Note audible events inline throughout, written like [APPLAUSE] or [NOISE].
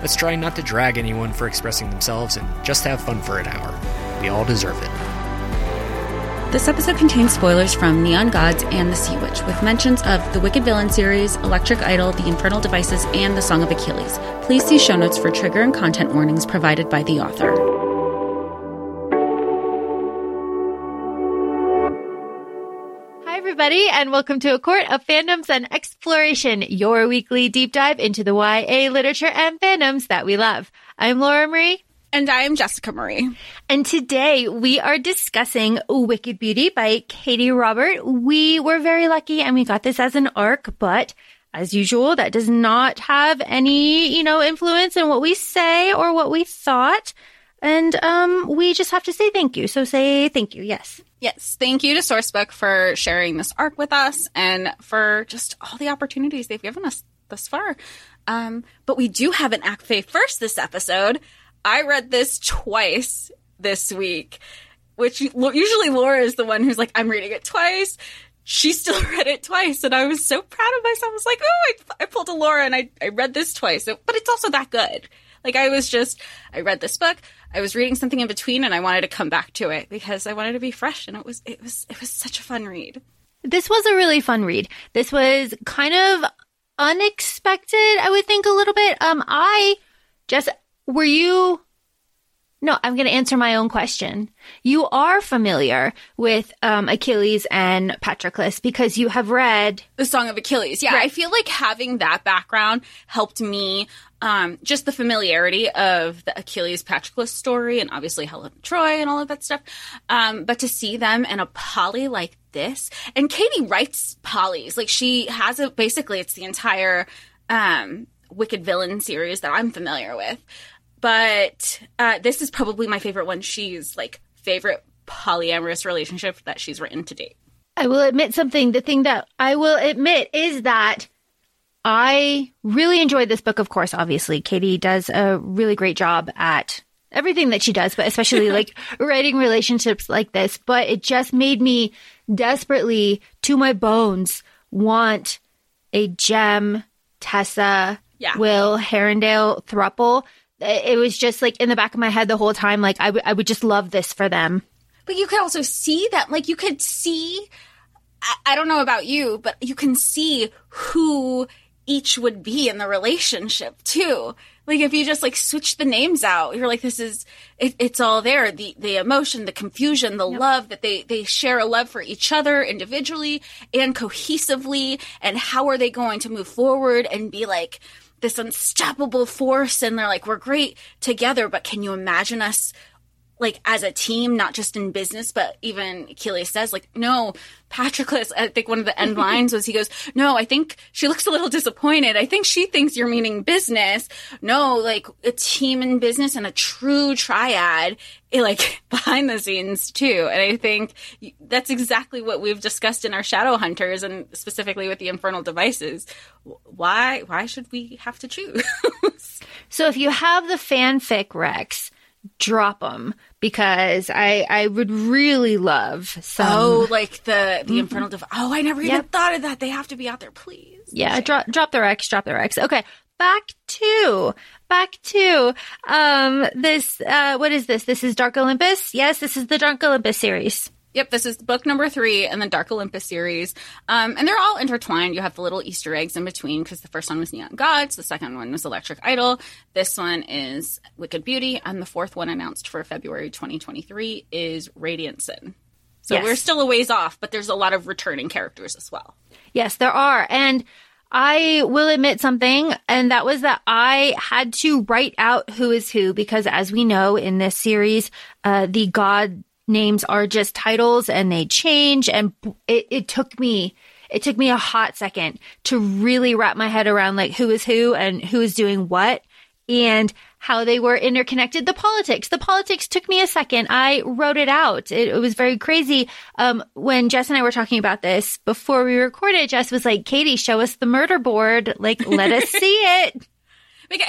Let's try not to drag anyone for expressing themselves and just have fun for an hour. We all deserve it. This episode contains spoilers from Neon Gods and The Sea Witch, with mentions of the Wicked Villain series, Electric Idol, The Infernal Devices, and The Song of Achilles. Please see show notes for trigger and content warnings provided by the author. Everybody, and welcome to A Court of Fandoms and Exploration, your weekly deep dive into the YA literature and fandoms that we love. I'm Laura Marie. And I am Jessica Marie. And today we are discussing Wicked Beauty by Katee Robert. We were very lucky and we got this as an arc, but as usual, that does not have any, you know, influence in what we say or what we thought. And um, we just have to say thank you. So say thank you. Yes. Yes, thank you to Sourcebook for sharing this arc with us and for just all the opportunities they've given us thus far. Um, but we do have an ACOFAE first this episode. I read this twice this week, which usually Laura is the one who's like, I'm reading it twice. She still [LAUGHS] read it twice, and I was so proud of myself. I was like, oh, I, I pulled a Laura and I, I read this twice. But it's also that good. Like, I was just, I read this book. I was reading something in between and I wanted to come back to it because I wanted to be fresh and it was it was it was such a fun read. This was a really fun read. This was kind of unexpected, I would think a little bit. Um I just were you no, I'm going to answer my own question. You are familiar with um, Achilles and Patroclus because you have read the Song of Achilles. Yeah, right. I feel like having that background helped me. Um, just the familiarity of the Achilles Patroclus story, and obviously Helen Troy and all of that stuff. Um, but to see them in a poly like this, and Katee writes polys like she has a basically it's the entire um, Wicked Villain series that I'm familiar with but uh, this is probably my favorite one. She's like favorite polyamorous relationship that she's written to date. I will admit something. The thing that I will admit is that I really enjoyed this book. Of course, obviously, Katee does a really great job at everything that she does, but especially [LAUGHS] like writing relationships like this. But it just made me desperately, to my bones, want a Jem, Tessa, yeah. Will Herondale thruple it was just like in the back of my head the whole time. Like I, w- I would just love this for them. But you could also see that, like you could see. I, I don't know about you, but you can see who each would be in the relationship too. Like if you just like switch the names out, you're like, this is it, it's all there. The the emotion, the confusion, the yep. love that they they share a love for each other individually and cohesively, and how are they going to move forward and be like this unstoppable force and they're like we're great together but can you imagine us like as a team, not just in business, but even Achilles says, like, no, Patroclus, I think one of the end [LAUGHS] lines was he goes, no, I think she looks a little disappointed. I think she thinks you're meaning business. No, like a team in business and a true triad, it, like [LAUGHS] behind the scenes too. And I think that's exactly what we've discussed in our shadow hunters and specifically with the infernal devices. Why, why should we have to choose? [LAUGHS] so if you have the fanfic recs, drop them because I I would really love some. Oh, like the the mm-hmm. infernal. Div- oh, I never even thought of that. They have to be out there, please. Yeah, okay. drop drop the recs, drop the recs. Okay, back to back to um this. Uh, what is this? This is Dark Olympus. Yes, this is the Dark Olympus series. Yep, this is book number three in the Dark Olympus series. Um, and they're all intertwined. You have the little Easter eggs in between because the first one was Neon Gods, the second one was Electric Idol, this one is Wicked Beauty, and the fourth one announced for February 2023 is Radiant Sin. So yes. we're still a ways off, but there's a lot of returning characters as well. Yes, there are. And I will admit something, and that was that I had to write out who is who because, as we know in this series, uh, the god names are just titles and they change. And it, it took me, it took me a hot second to really wrap my head around like who is who and who is doing what. And how they were interconnected. The politics, the politics took me a second. I wrote it out. It, it was very crazy. Um, when Jess and I were talking about this before we recorded, Jess was like, Katee, show us the murder board. Like, let us [LAUGHS] see it.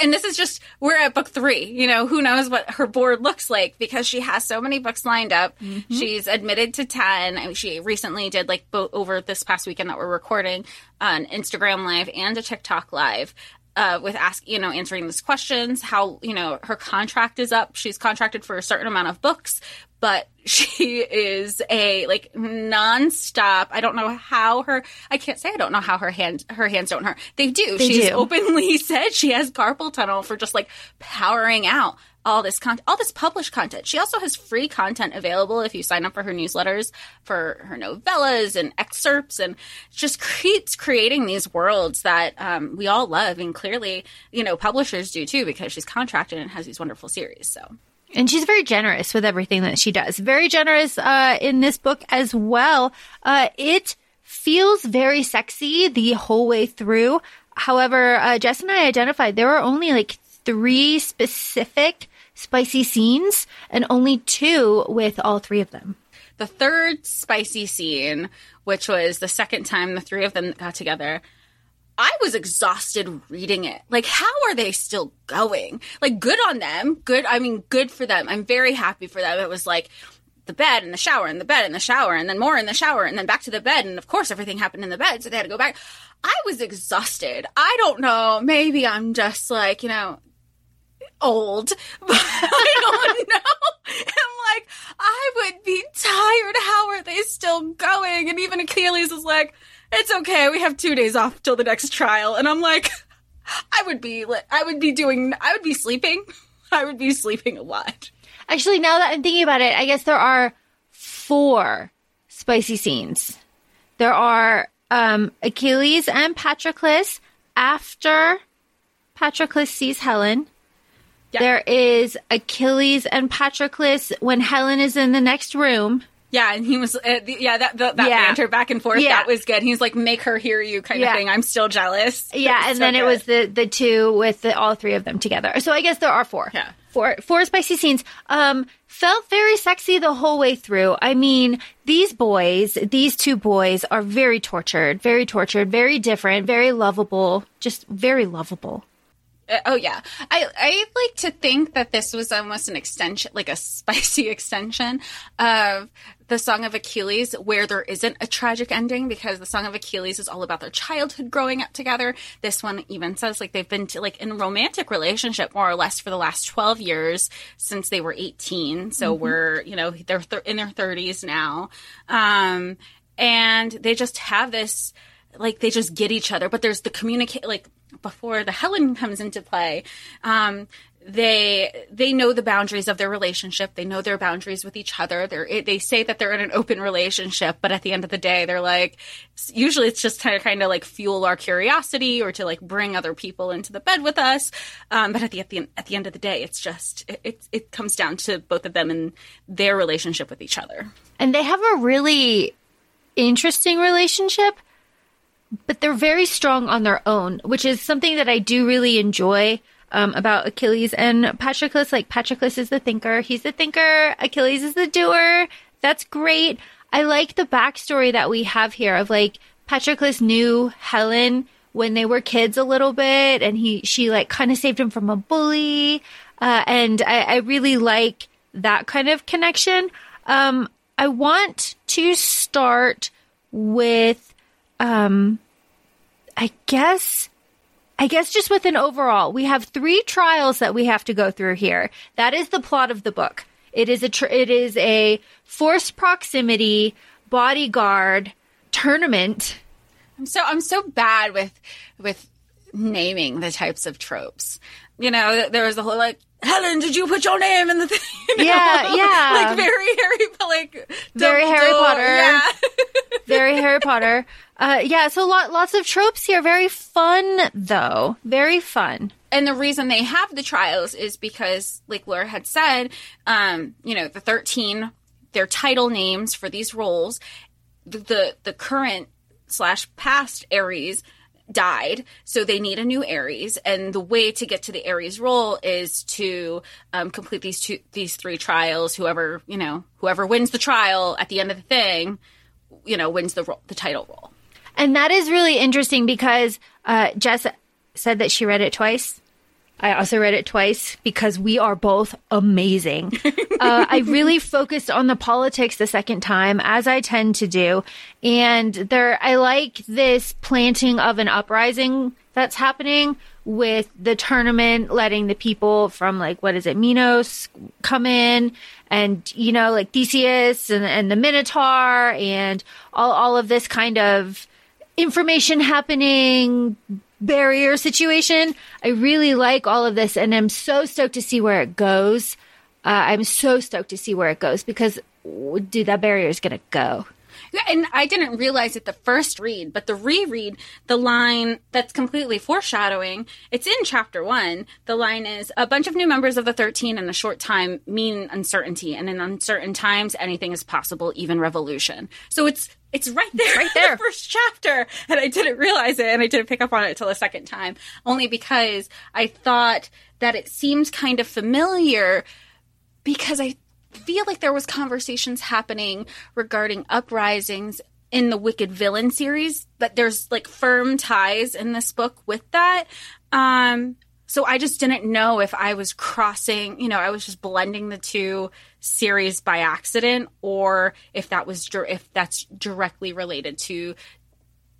And this is just, we're at book three. You know, who knows what her board looks like because she has so many books lined up. Mm-hmm. She's admitted to 10. She recently did, like, bo- over this past weekend that we're recording, an Instagram live and a TikTok live. Uh, with ask, you know, answering these questions, how, you know, her contract is up. She's contracted for a certain amount of books, but [LAUGHS] she is a like nonstop. I don't know how her. I can't say I don't know how her hand her hands don't hurt. They do. They She's do. openly [LAUGHS] said she has carpal tunnel for just like powering out all this content, all this published content. She also has free content available if you sign up for her newsletters for her novellas and excerpts, and just keeps creating these worlds that um, we all love, and clearly, you know, publishers do too because she's contracted and has these wonderful series. So. And she's very generous with everything that she does. Very generous uh, in this book as well. Uh, it feels very sexy the whole way through. However, uh, Jess and I identified there are only like three specific spicy scenes and only two with all three of them. The third spicy scene, which was the second time the three of them got together, I was exhausted reading it. Like, how are they still going? Like, good on them. Good. I mean, good for them. I'm very happy for them. It was like the bed and the shower and the bed and the shower and then more in the shower and then back to the bed. And of course, everything happened in the bed. So they had to go back. I was exhausted. I don't know. Maybe I'm just like, you know, old, but [LAUGHS] I don't [LAUGHS] know. I'm like, I would be tired. How are they still going? And even Achilles is like, it's okay. We have two days off till the next trial. And I'm like, [LAUGHS] I would be, I would be doing, I would be sleeping. [LAUGHS] I would be sleeping a lot. Actually, now that I'm thinking about it, I guess there are four spicy scenes. There are um, Achilles and Patroclus after Patroclus sees Helen. Yeah. There is Achilles and Patroclus when Helen is in the next room. Yeah, and he was, uh, the, yeah, that that, that Yeah. banter back and forth, Yeah. that was good. He's like, make her hear you, kind Yeah. of thing. I'm still jealous. [LAUGHS] Yeah, and so then it was the the two with the, all three of them together. So I guess there are four. Yeah. Four four spicy scenes. Um felt very sexy the whole way through. I mean, these boys, these two boys are very tortured, very tortured, very different, very lovable, just very lovable. Uh, oh yeah, I I like to think that this was almost an extension, like a [LAUGHS] spicy extension of the Song of Achilles, where there isn't a tragic ending because the Song of Achilles is all about their childhood growing up together. This one even says like they've been to, like in a romantic relationship more or less for the last twelve years since they were eighteen. So we're you know they're th- in their thirties now, um, and they just have this like they just get each other but there's the communicate like before the helen comes into play um they they know the boundaries of their relationship. They know their boundaries with each other. They're they say that they're in an open relationship but at the end of the day they're like usually it's just of kind of like fuel our curiosity or to like bring other people into the bed with us. Um, but at the, at the at the end of the day it's just it, it it comes down to both of them and their relationship with each other. And they have a really interesting relationship, but they're very strong on their own, which is something that I do really enjoy um, about Achilles and Patroclus. Like, Patroclus is the thinker, he's the thinker, Achilles is the doer. That's great. I like the backstory that we have here of like Patroclus knew Helen when they were kids a little bit, and he she like kind of saved him from a bully, uh, and I, I really like that kind of connection. Um, I want to start with, um, I guess, I guess just with an overall. We have three trials that we have to go through here. That is the plot of the book. It is a tr- it is a forced proximity bodyguard tournament. I'm so I'm so bad with with naming the types of tropes. You know, there was the whole like Helen, did you put your name in the thing? [LAUGHS] You know? Yeah, yeah. like very Harry, like Very Harry Potter. Yeah. Very Harry Potter. [LAUGHS] Uh, yeah, so lot, lots of tropes here. Very fun though. Very fun. and the reason they have the trials is because, like Laura had said, um, you know, the thirteen, their title names for these roles, the the, the current slash past Ares died, so they need a new Ares. and the way to get to the Ares role is to um, complete these two, these three trials. Whoever you know, whoever wins the trial at the end of the thing, you know, wins the role, the title role. And that is really interesting because uh, Jess said that she read it twice. I also read it twice because we are both amazing. [LAUGHS] uh, I really focused on the politics the second time, as I tend to do. And there, I like this planting of an uprising that's happening with the tournament, letting the people from like, what is it, Minos come in and, you know, like Theseus and, and the Minotaur and all, all of this kind of information happening, barrier situation. I really like all of this, and I'm so stoked to see where it goes. Uh, I'm so stoked to see where it goes because, dude, that barrier is gonna go. And I didn't realize it the first read, but the reread, the line that's completely foreshadowing, it's in chapter one. The line is a bunch of new members of the 13 in a short time mean uncertainty, and in uncertain times, anything is possible, even revolution. So it's it's right there, right there, [LAUGHS] the first chapter, and I didn't realize it, and I didn't pick up on it until the second time, only because I thought that it seemed kind of familiar because I feel like there was conversations happening regarding uprisings in the Wicked Villain series, but there's like firm ties in this book with that. Um, so I just didn't know if I was crossing, you know, I was just blending the two series by accident, or if that was if that's directly related to,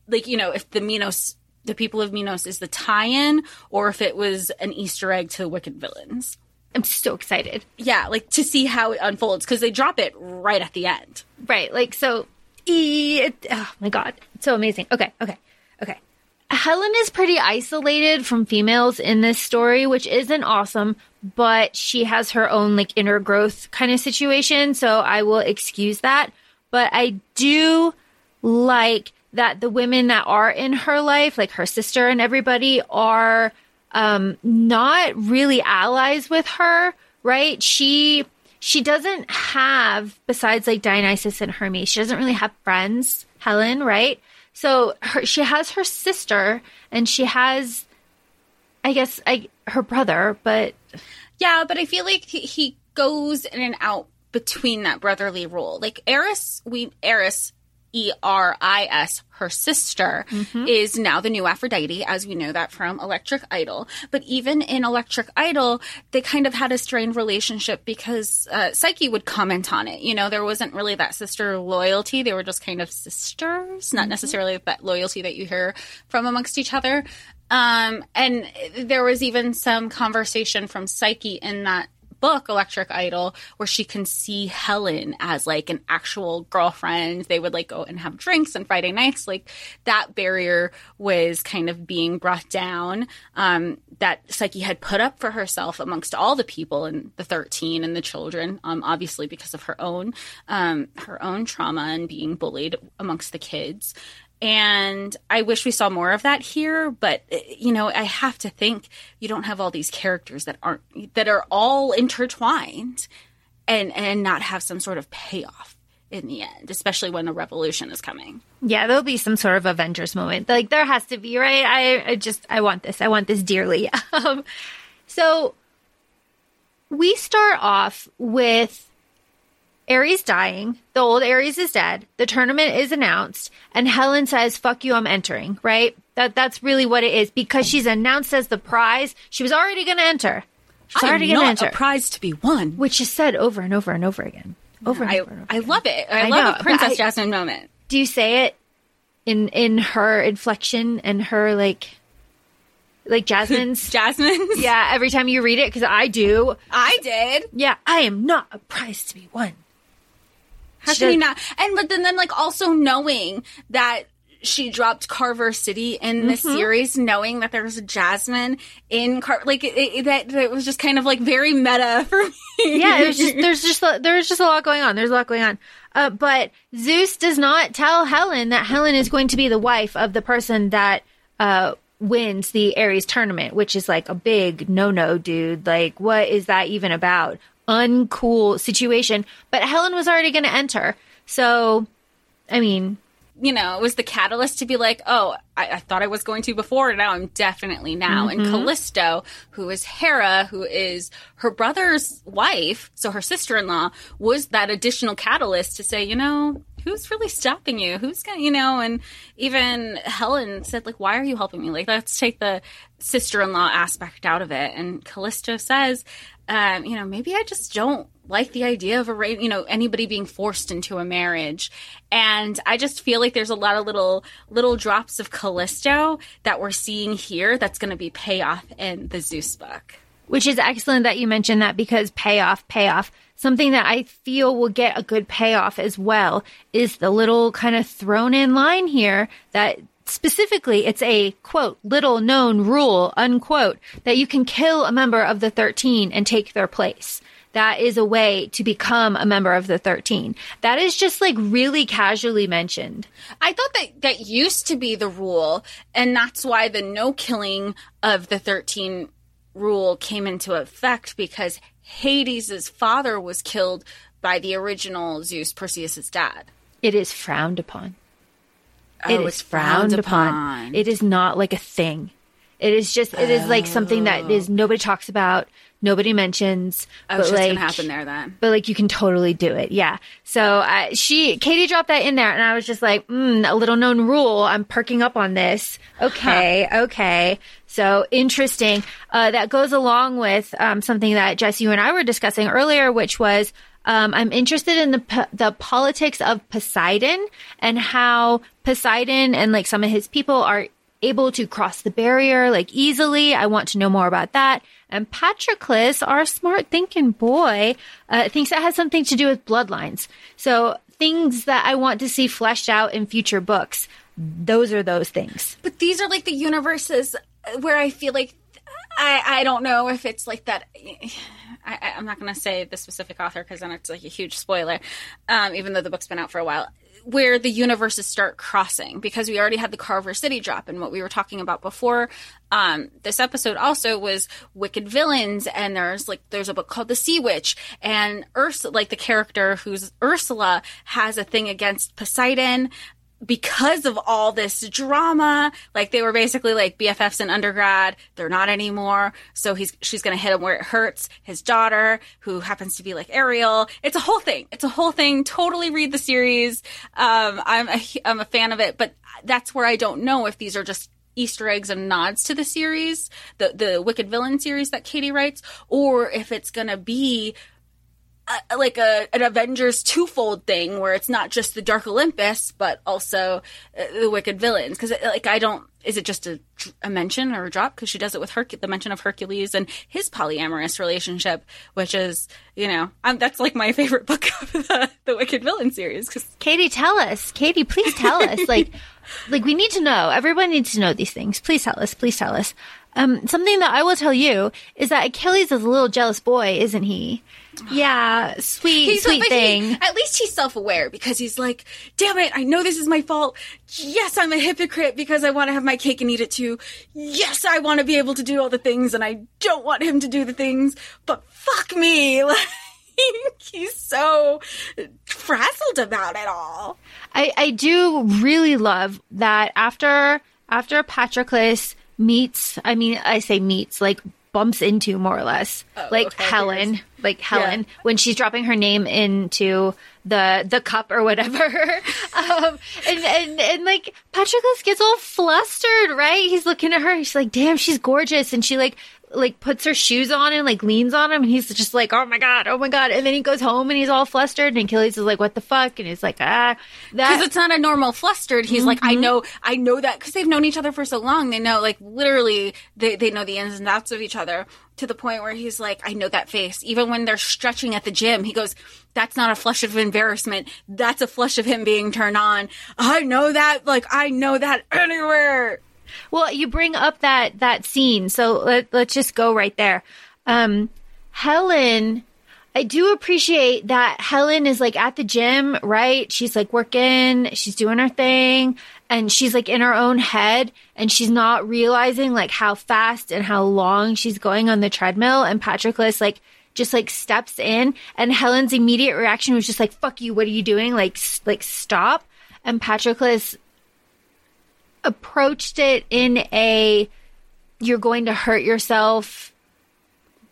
like, you know, if the Minos, the people of Minos is the tie-in, or if it was an Easter egg to Wicked Villains. I'm so excited. Yeah, like to see how it unfolds because they drop it right at the end. Right. Like, so, it, oh my God. It's so amazing. Okay. Okay. Okay. Helen is pretty isolated from females in this story, which isn't awesome, but she has her own like inner growth kind of situation. So I will excuse that. But I do like that the women that are in her life, like her sister and everybody, are um, not really allies with her, right? She she doesn't have besides like Dionysus and Hermes. She doesn't really have friends, Helen, right? So her, she has her sister and she has I guess I her brother, but yeah, but I feel like he, he goes in and out between that brotherly role. Like Eris, we Eris E R I S, her sister, mm-hmm. is now the new Aphrodite, as we know that from Electric Idol. But even in Electric Idol, they kind of had a strained relationship because uh, Psyche would comment on it. You know, there wasn't really that sister loyalty. They were just kind of sisters, not mm-hmm. necessarily that loyalty that you hear from amongst each other. Um, and there was even some conversation from Psyche in that book, Electric Idol, where she can see Helen as like an actual girlfriend. They would like go and have drinks on Friday nights. Like that barrier was kind of being brought down. Um, that Psyche had put up for herself amongst all the people and the 13 and the children, um, obviously because of her own, um, her own trauma and being bullied amongst the kids. And I wish we saw more of that here, but you know, I have to think you don't have all these characters that aren't that are all intertwined and and not have some sort of payoff in the end, especially when a revolution is coming. Yeah, there'll be some sort of Avengers moment. Like there has to be, right? I, I just I want this. I want this dearly. [LAUGHS] Um, so we start off with Ares dying, the old Ares is dead, the tournament is announced, and Helen says, fuck you, I'm entering, right? That that's really what it is. Because she's announced as the prize, she was already gonna enter. She's already gonna enter. a prize to be won. Which is said over and over and over again. Over and I, over and over. I love it. I, I love know, a Princess I, Jasmine moment. Do you say it in in her inflection and her like like Jasmine's. [LAUGHS] Jasmine's? Yeah, every time you read it, because I do. I did. Yeah, I am not a prize to be won. How can you not? And but then, then like also knowing that she dropped Carver City in this mm-hmm. series, knowing that there was a Jasmine in Car, like it, it, that, that was just kind of like very meta [LAUGHS] for me. Yeah, it was just there's just there's just a lot going on. There's a lot going on. Uh, but Zeus does not tell Helen that Helen is going to be the wife of the person that uh, wins the Ares tournament, which is like a big no no, dude. Like, what is that even about? Uncool situation. But Helen was already going to enter. So, I mean, you know, it was the catalyst to be like, oh, I, I thought I was going to before, now I'm definitely now. And mm-hmm. Callisto, who is Hera, who is her brother's wife, so her sister in law, was that additional catalyst to say, you know, who's really stopping you? Who's gonna, you know, and even Helen said, like, why are you helping me? Like, let's take the sister in law aspect out of it. And Callisto says, um, you know, maybe I just don't like the idea of a you know anybody being forced into a marriage and i just feel like there's a lot of little little drops of callisto that we're seeing here that's going to be payoff in the zeus book Which is excellent that you mentioned that because payoff, payoff. Something that I feel will get a good payoff as well is the little kind of thrown in line here that specifically it's a quote, little known rule, unquote, that you can kill a member of the 13 and take their place. That is a way to become a member of the 13. That is just like really casually mentioned. I thought that that used to be the rule, and that's why the no killing of the 13 rule came into effect because Hades' father was killed by the original Zeus, Perseus' dad. It is frowned upon. Oh, It is it's frowned upon. It is not like a thing. It is just, it is like something that is nobody talks about, nobody mentions. Oh, but shit's like, gonna happen there then. but like you can totally do it. Yeah. So uh, she, Katee dropped that in there, and I was just like, mm, a little known rule. I'm perking up on this. Okay, [LAUGHS] okay. So interesting. Uh, that goes along with um, something that Jess, you and I were discussing earlier, which was. Um, I'm interested in the the politics of Poseidon and how Poseidon and like some of his people are able to cross the barrier like easily. I want to know more about that. And Patroclus, our smart thinking boy, uh, thinks it has something to do with bloodlines. So things that I want to see fleshed out in future books. Those are those things. But these are like the universes where I feel like I, I don't know if it's like that. I, I'm not going to say the specific author because then it's like a huge spoiler, um, even though the book's been out for a while. Where the universes start crossing because we already had the Carver City drop, and what we were talking about before um, this episode also was wicked villains, and there's like there's a book called The Sea Witch, and Ursula, like the character who's Ursula, has a thing against Poseidon because of all this drama, like they were basically like BFFs in undergrad. They're not anymore. So he's she's gonna hit him where it hurts. His daughter, who happens to be like Ariel. It's a whole thing. It's a whole thing. Totally read the series. Um, I'm a, I'm a fan of it, but that's where I don't know if these are just Easter eggs and nods to the series, the the Wicked Villain series that Katee writes, or if it's gonna be a, like a an Avengers twofold thing where it's not just the Dark Olympus but also uh, the wicked villains because like I don't is it just a, a mention or a drop because she does it with Her- the mention of Hercules and his polyamorous relationship which is you know um, that's like my favorite [LAUGHS] book of the, the wicked villain series because Katee, tell us. Katee, please tell us. [LAUGHS] Like, like we need to know. Everyone needs to know these things. Please tell us. Please tell us. Um, something that I will tell you is that Achilles is a little jealous boy, isn't he? Yeah, sweet, He's sweet but he- thing. at least he's self-aware because he's like, "Damn it! I know this is my fault. Yes, I'm a hypocrite because I want to have my cake and eat it too. Yes, I want to be able to do all the things, and I don't want him to do the things. But fuck me, [LAUGHS] like he's so frazzled about it all. I, I do really love that after after Patroclus meets, I mean, I say meets, like bumps into more or less, like Oh, okay, Helen, like Helen when she's dropping her name into the the cup or whatever, [LAUGHS] um, and and and like Patroclus gets all flustered, right? He's looking at her, he's like, "Damn, she's gorgeous," and she like like puts her shoes on and like leans on him and he's just like oh my god oh my god and then he goes home and he's all flustered and Achilles is like what the fuck and he's like ah that Because it's not a normal flustered. He's like, I know, I know that because they've known each other for so long. They know, like, literally, they, they know the ins and outs of each other to the point where he's like, I know that face. Even when they're stretching at the gym, he goes, That's not a flush of embarrassment. That's a flush of him being turned on. I know that. Like, I know that anywhere. Well, you bring up that that scene, so let, let's just go right there. Um, Helen, I do appreciate that Helen is like at the gym, right? She's like working, she's doing her thing, and she's like in her own head, and she's not realizing like how fast and how long she's going on the treadmill. And Patroclus like just like steps in, and Helen's immediate reaction was just like, "Fuck you! What are you doing? Like, like stop." and Patroclus approached it in a you're going to hurt yourself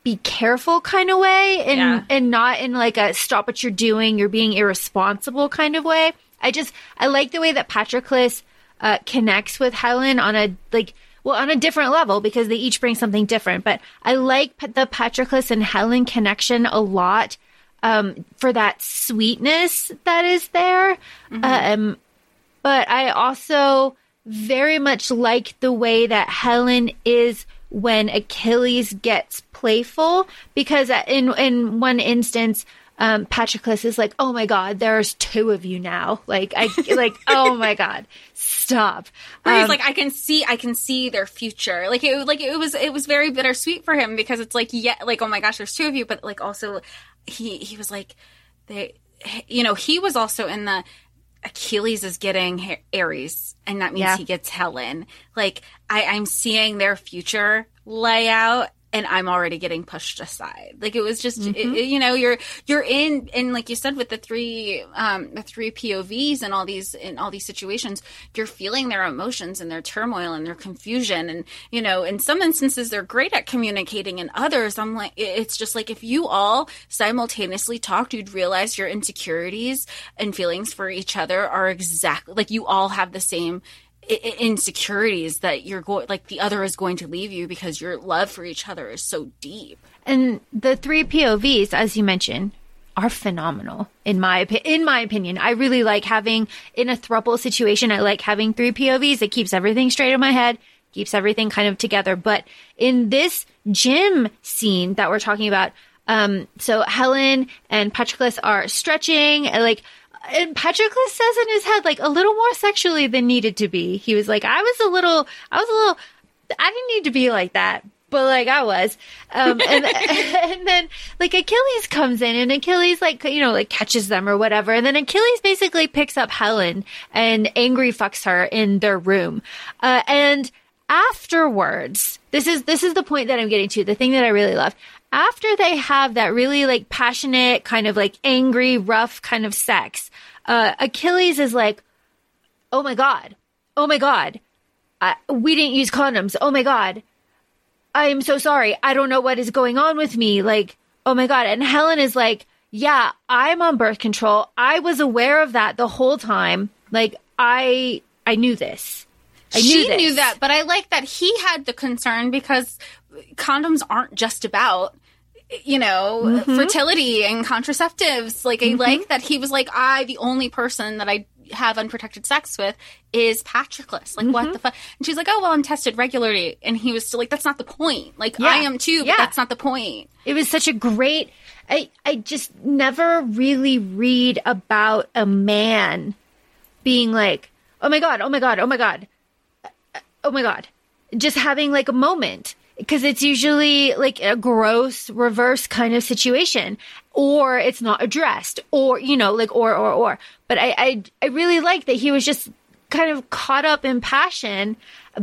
be careful kind of way and Yeah. and not in like a stop what you're doing you're being irresponsible kind of way. I just i like the way that patroclus uh, connects with helen on a like well on a different level because they each bring something different but i like the patroclus and helen connection a lot um, for that sweetness that is there. Um, but I also very much like the way that Helen is when Achilles gets playful because in in one instance um, Patroclus is like, "Oh my God, there's two of you now!" Like, I [LAUGHS] like, "Oh my God, stop!" Um, like, I can see, I can see their future. Like it, like it was, it was very bittersweet for him because it's like, yeah, like oh my gosh, there's two of you, but like also, he he was like, they, you know, he was also in the Achilles is getting Ares, and that means Yeah. he gets Helen. Like I, I'm seeing their future lay out. And I'm already getting pushed aside. Like it was just, it- it- you know, you're you're in, and like you said, with the three, um, the three POVs and all these in all these situations, you're feeling their emotions and their turmoil and their confusion. And you know, in some instances, they're great at communicating. In others, I'm like, it's just like if you all simultaneously talked, you'd realize your insecurities and feelings for each other are exactly like you all have the same insecurities that you're going like the other is going to leave you because your love for each other is so deep and the three POVs, as you mentioned, are phenomenal in my in my opinion. I really like having in a thruple situation. I like having three POVs. It keeps everything straight in my head, keeps everything kind of together. But in this gym scene that we're talking about, um, so Helen and Patroclus are stretching, like. And Patroclus says in his head, like a little more sexually than needed to be. He was like, I was a little, I was a little, I didn't need to be like that, but like I was. Um, and, [LAUGHS] and then like Achilles comes in and Achilles like, you know, like catches them or whatever. And then Achilles basically picks up Helen and angry fucks her in their room. Uh, and afterwards, this is, this is the point that I'm getting to. The thing that I really love. After they have that really like passionate, kind of like angry, rough kind of sex, uh, Achilles is like, Oh my God. Oh my God. I, we didn't use condoms. Oh my God. I am so sorry. I don't know what is going on with me. Like, oh my God. And Helen is like, yeah, I'm on birth control. I was aware of that the whole time. Like, I, I knew this. I knew she this. knew that but i like that he had the concern because condoms aren't just about you know Mm-hmm. fertility and contraceptives like i like that he was like i the only person that i have unprotected sex with is Patroclus. Like, Mm-hmm. what the fuck? And she's like, oh, well, I'm tested regularly. And he was still like, that's not the point. Like, Yeah. I am too, but Yeah. that's not the point. It was such a great. I I just never really read about a man being like, oh my god, oh my god, oh my god, uh, oh my god, just having like a moment because it's usually like a gross reverse kind of situation. Or it's not addressed. Or you know like or or or. But i i, I really like that he was just kind of caught up in passion.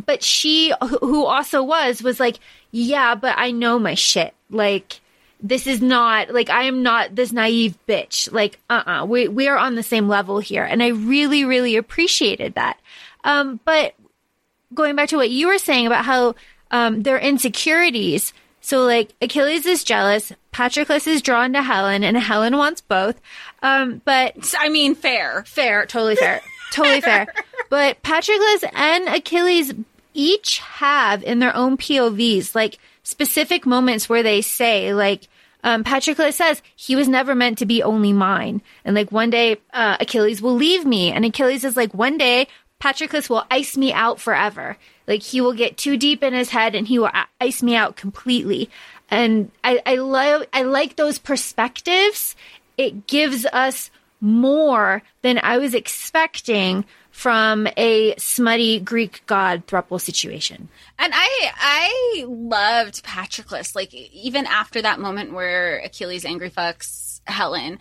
But she who- also was was like yeah but i know my shit. Like this is not like I am not this naive bitch. Like, uh, uh we we are on the same level here, and I really, really appreciated that. Um, but going back to what you were saying about how um, their insecurities. So, like Achilles is jealous, Patroclus is drawn to Helen, and Helen wants both. Um, but I mean, fair. fair, totally fair, [LAUGHS] totally fair. But Patroclus and Achilles each have in their own POVs like specific moments where they say like. Um, Patroclus says he was never meant to be only mine, and like one day uh, Achilles will leave me, and Achilles is like one day Patroclus will ice me out forever. Like he will get too deep in his head and he will ice me out completely. And I, I love, I like those perspectives. It gives us more than I was expecting from a smutty Greek god thruple situation. And I I loved Patroclus. Like even after that moment where Achilles angry fucks Helen,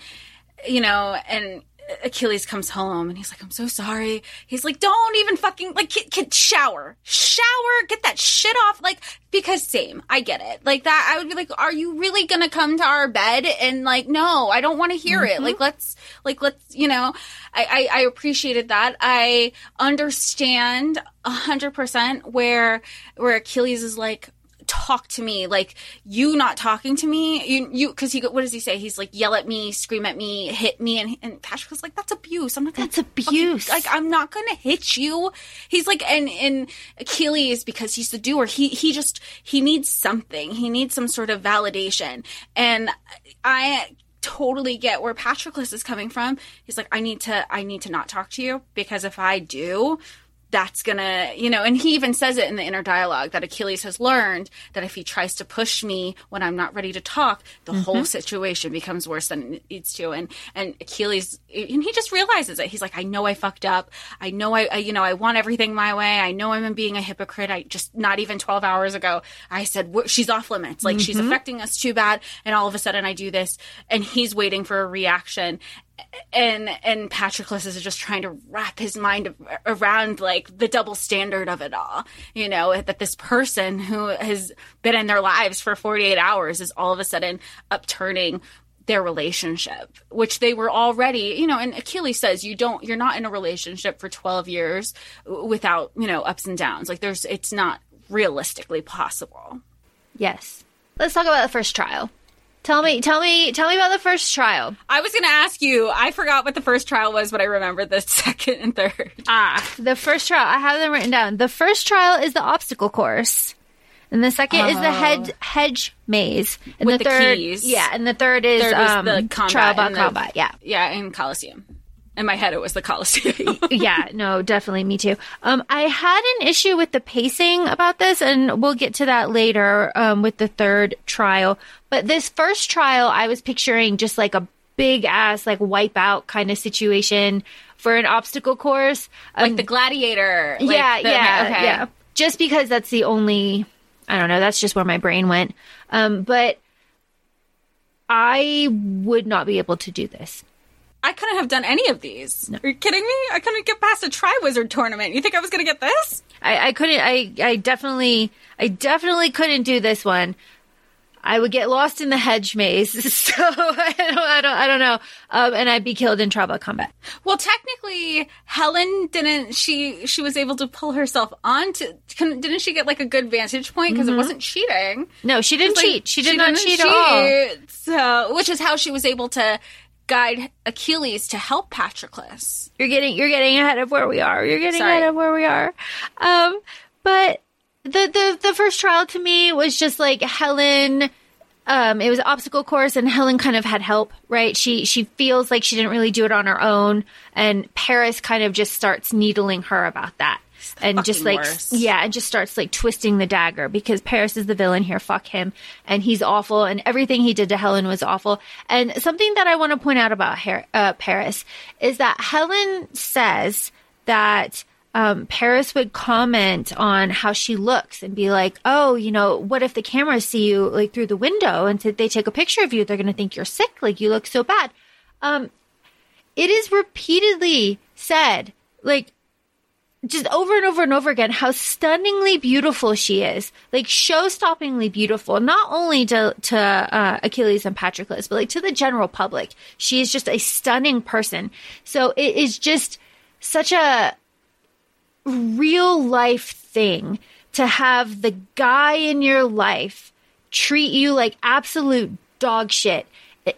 you know, and Achilles comes home and he's like, I'm so sorry. He's like, don't even fucking, like, kid, kid, shower. Shower, get that shit off. Like, because same, I get it. Like that, I would be like, are you really gonna come to our bed? And like, no, I don't want to hear it. Like, mm-hmm. let's, like, let's, you know, I, I, I appreciated that. I understand a hundred percent where, where Achilles is like, talk to me like you not talking to me you you because he what does he say? He's like yell at me scream at me hit me and, and patrick was like that's abuse. I'm not gonna That's abuse. fucking- like i'm not gonna hit you. He's like and and achilles because he's the doer he he just he needs something. He needs some sort of validation. And i totally get where patroclus is coming from. He's like i need to i need to not talk to you because if i do that's gonna, you know, and he even says it in the inner dialogue that Achilles has learned that if he tries to push me when I'm not ready to talk, the mm-hmm. whole situation becomes worse than it needs to. And and Achilles, and he just realizes it. He's like, I know I fucked up. I know I, I, you know, I want everything my way. I know I'm being a hypocrite. I just not even 12 hours ago, I said she's off limits. Like she's mm-hmm. affecting us too bad. And all of a sudden, I do this, and he's waiting for a reaction and and Patroclus is just trying to wrap his mind around like the double standard of it all. You know that this person who has been in their lives for 48 hours is all of a sudden upturning their relationship which they were already you know and achilles says you don't you're not in a relationship for 12 years without you know ups and downs like there's it's not realistically possible Yes. Let's talk about the first trial. Tell me, tell me, tell me about the first trial. i was going to ask you i forgot what the first trial was but i remember the [LAUGHS] second and third Ah, the first trial. I have them written down. The first trial is the obstacle course, and the second is the hedge hedge maze, and With the, the third, keys. yeah, and the third is Third was um, the combat trial about and the- combat. Yeah, Yeah, in Coliseum. In my head, it was the Coliseum. [LAUGHS] yeah, no, definitely, me too. Um, I had an issue with the pacing about this, and we'll get to that later um, with the third trial. But this first trial, I was picturing just like a big ass like wipeout kind of situation for an obstacle course. Um, like the Gladiator. like yeah, the- yeah, okay. yeah. Just because that's the only, I don't know, that's just where my brain went. Um, but I would not be able to do this. I couldn't have done any of these. Are you kidding me? I couldn't get past a Triwizard tournament. You think I was going to get this? I, I couldn't. I, I definitely, I definitely couldn't do this one. I would get lost in the hedge maze, [LAUGHS] so I don't, I don't, I don't know. Um, and I'd be killed in tribal combat. Well, technically, Helen didn't. She she was able to pull herself onto. Didn't she get like a good vantage point because it wasn't cheating? No, she didn't Like, cheat. She did not didn't cheat, at all. So, which is how she was able to guide Achilles to help Patroclus. You're getting you're getting ahead of where we are. You're getting Sorry. ahead of where we are. Um, but the the the first trial to me was just like Helen. Um, it was obstacle course, and Helen kind of had help, right? She she feels like she didn't really do it on her own, and Paris kind of just starts needling her about that, and just like worst. yeah, and just starts like twisting the dagger because Paris is the villain here. Fuck him, and he's awful, and everything he did to Helen was awful. And something that I want to point out about Har- uh, Paris is that Helen says that um, Paris would comment on how she looks and be like, "Oh, you know, what if the cameras see you like through the window and if they take a picture of you, they're going to think you're sick, like you look so bad." Um, it is repeatedly said, like just over and over and over again how stunningly beautiful she is. Like show-stoppingly beautiful not only to to uh, achilles and patroclus but like to the general public. She is just a stunning person. So it is just such a real life thing to have the guy in your life treat you like absolute dog shit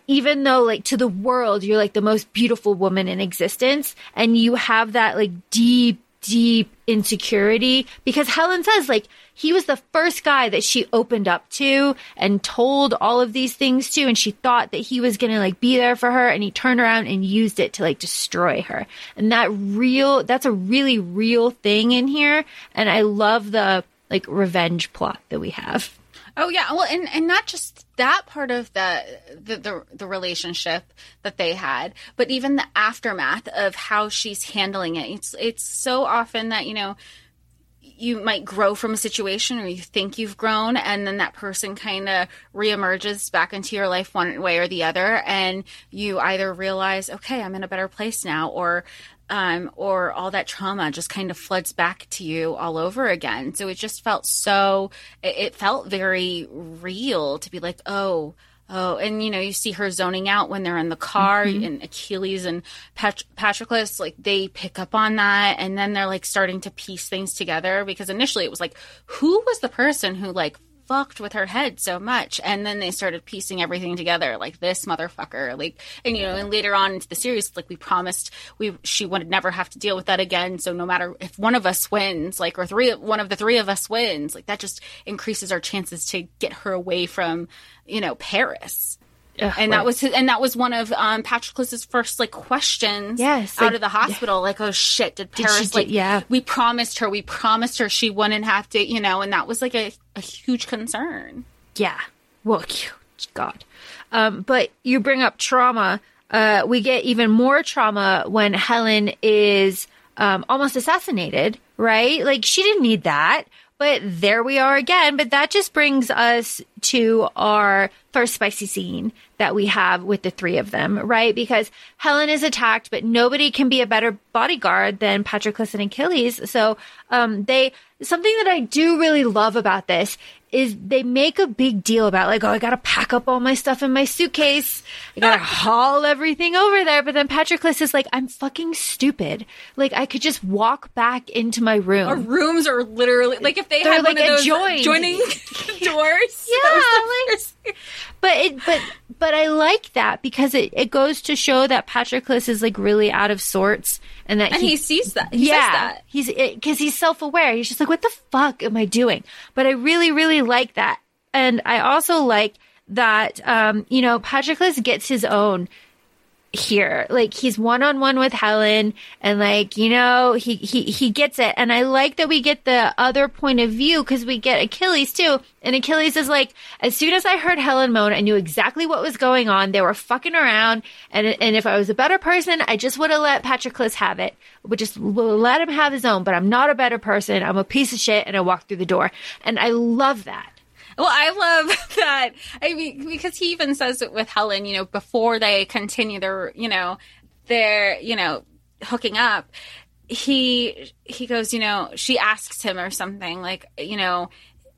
even though like to the world you're like the most beautiful woman in existence and you have that like deep deep insecurity. Because Helen says like he was the first guy that she opened up to and told all of these things to. And she thought that he was going to like be there for her. And he turned around and used it to like destroy her. And that real that's a really real thing in here. And I love the like revenge plot that we have. Oh yeah, well, and and not just that part of the, the the the relationship that they had, but even the aftermath of how she's handling it. It's it's so often that you know you might grow from a situation or you think you've grown and then that person kind of reemerges back into your life one way or the other and you either realize okay i'm in a better place now or um, or all that trauma just kind of floods back to you all over again. So it just felt so it, felt very real to be like oh Oh, and you know, you see her zoning out when they're in the car, and Achilles and Pat- Patroclus, like they pick up on that, and then they're like starting to piece things together because initially it was like, who was the person who like fucked with her head so much? And then they started piecing everything together, like this motherfucker, like, and you know, and later on into the series, like we promised we she would never have to deal with that again. So no matter if one of us wins, like, or three, one of the three of us wins, like that just increases our chances to get her away from you know Paris. Ugh, and right. that was his, and that was one of um, Patroclus's first like questions. Yes, out like- of the hospital, like, oh shit, did Paris get- like? yeah. we promised her, we promised her she wouldn't have to, you know, and that was like a, a huge concern. Yeah. Well, God. Um, but you bring up trauma. Uh, we get even more trauma when Helen is um, almost assassinated, right? Like she didn't need that. But there we are again. But that just brings us to our first spicy scene that we have with the three of them, right? Because Helen is attacked, but nobody can be a better bodyguard than Patroclus and Achilles. So, um, they, something that I do really love about this is they make a big deal about like, oh, I gotta pack up all my stuff in my suitcase. I gotta [LAUGHS] haul everything over there. But then Patroclus is like, I'm fucking stupid. Like I could just walk back into my room. Our rooms are literally like if they They're, had like, one of those adjoined. joining [LAUGHS] [LAUGHS] doors. Yeah, that was the like- but it but but I like that because it, it goes to show that Patroclus is like really out of sorts and that and he, he sees that. He yeah that. he's because he's self aware. He's just like, what the fuck am I doing? But I really really like that, and I also like that um you know Patroclus gets his own here. Like he's one on one with Helen and like, you know, he, he, he gets it. And I like that we get the other point of view because we get Achilles too. And Achilles is like, as soon as I heard Helen moan, I knew exactly what was going on. They were fucking around. And, and if I was a better person, I just would have let Patroclus have it. Would just let him have his own, but I'm not a better person. I'm a piece of shit. And I walked through the door. And I love that. Well, I love [LAUGHS] that. I mean, because he even says it with Helen, you know, before they continue their, you know, their, you know, hooking up. He he goes, you know, she asks him or something like, you know,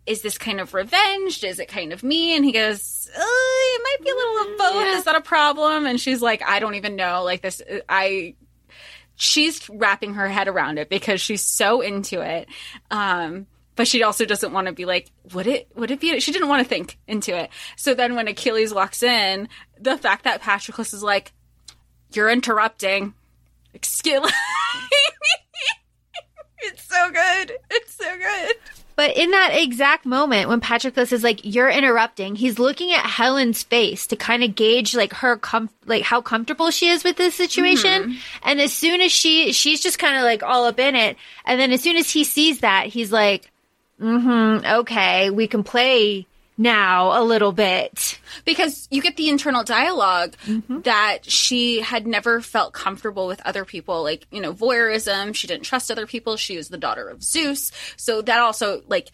is this kind of revenge? Is it kind of me? And he goes, uh, it might be a little of both. Is that a problem? And she's like, I don't even know. Like this, I she's wrapping her head around it because she's so into it. Um, but she also doesn't want to be like, would it, would it be, she didn't want to think into it. So then when Achilles walks in, the fact that Patroclus is like, you're interrupting. Excuse [LAUGHS] It's so good. It's so good. But in that exact moment when Patroclus is like, "You're interrupting," he's looking at Helen's face to kind of gauge like her com- like how comfortable she is with this situation. Mm-hmm. And as soon as she she's just kind of like all up in it, and then as soon as he sees that, he's like, "Mm-hmm, okay, we can play now a little bit." because you get the internal dialog that she had never felt comfortable with other people like you know voyeurism. She didn't trust other people. She was the daughter of zeus. So that also like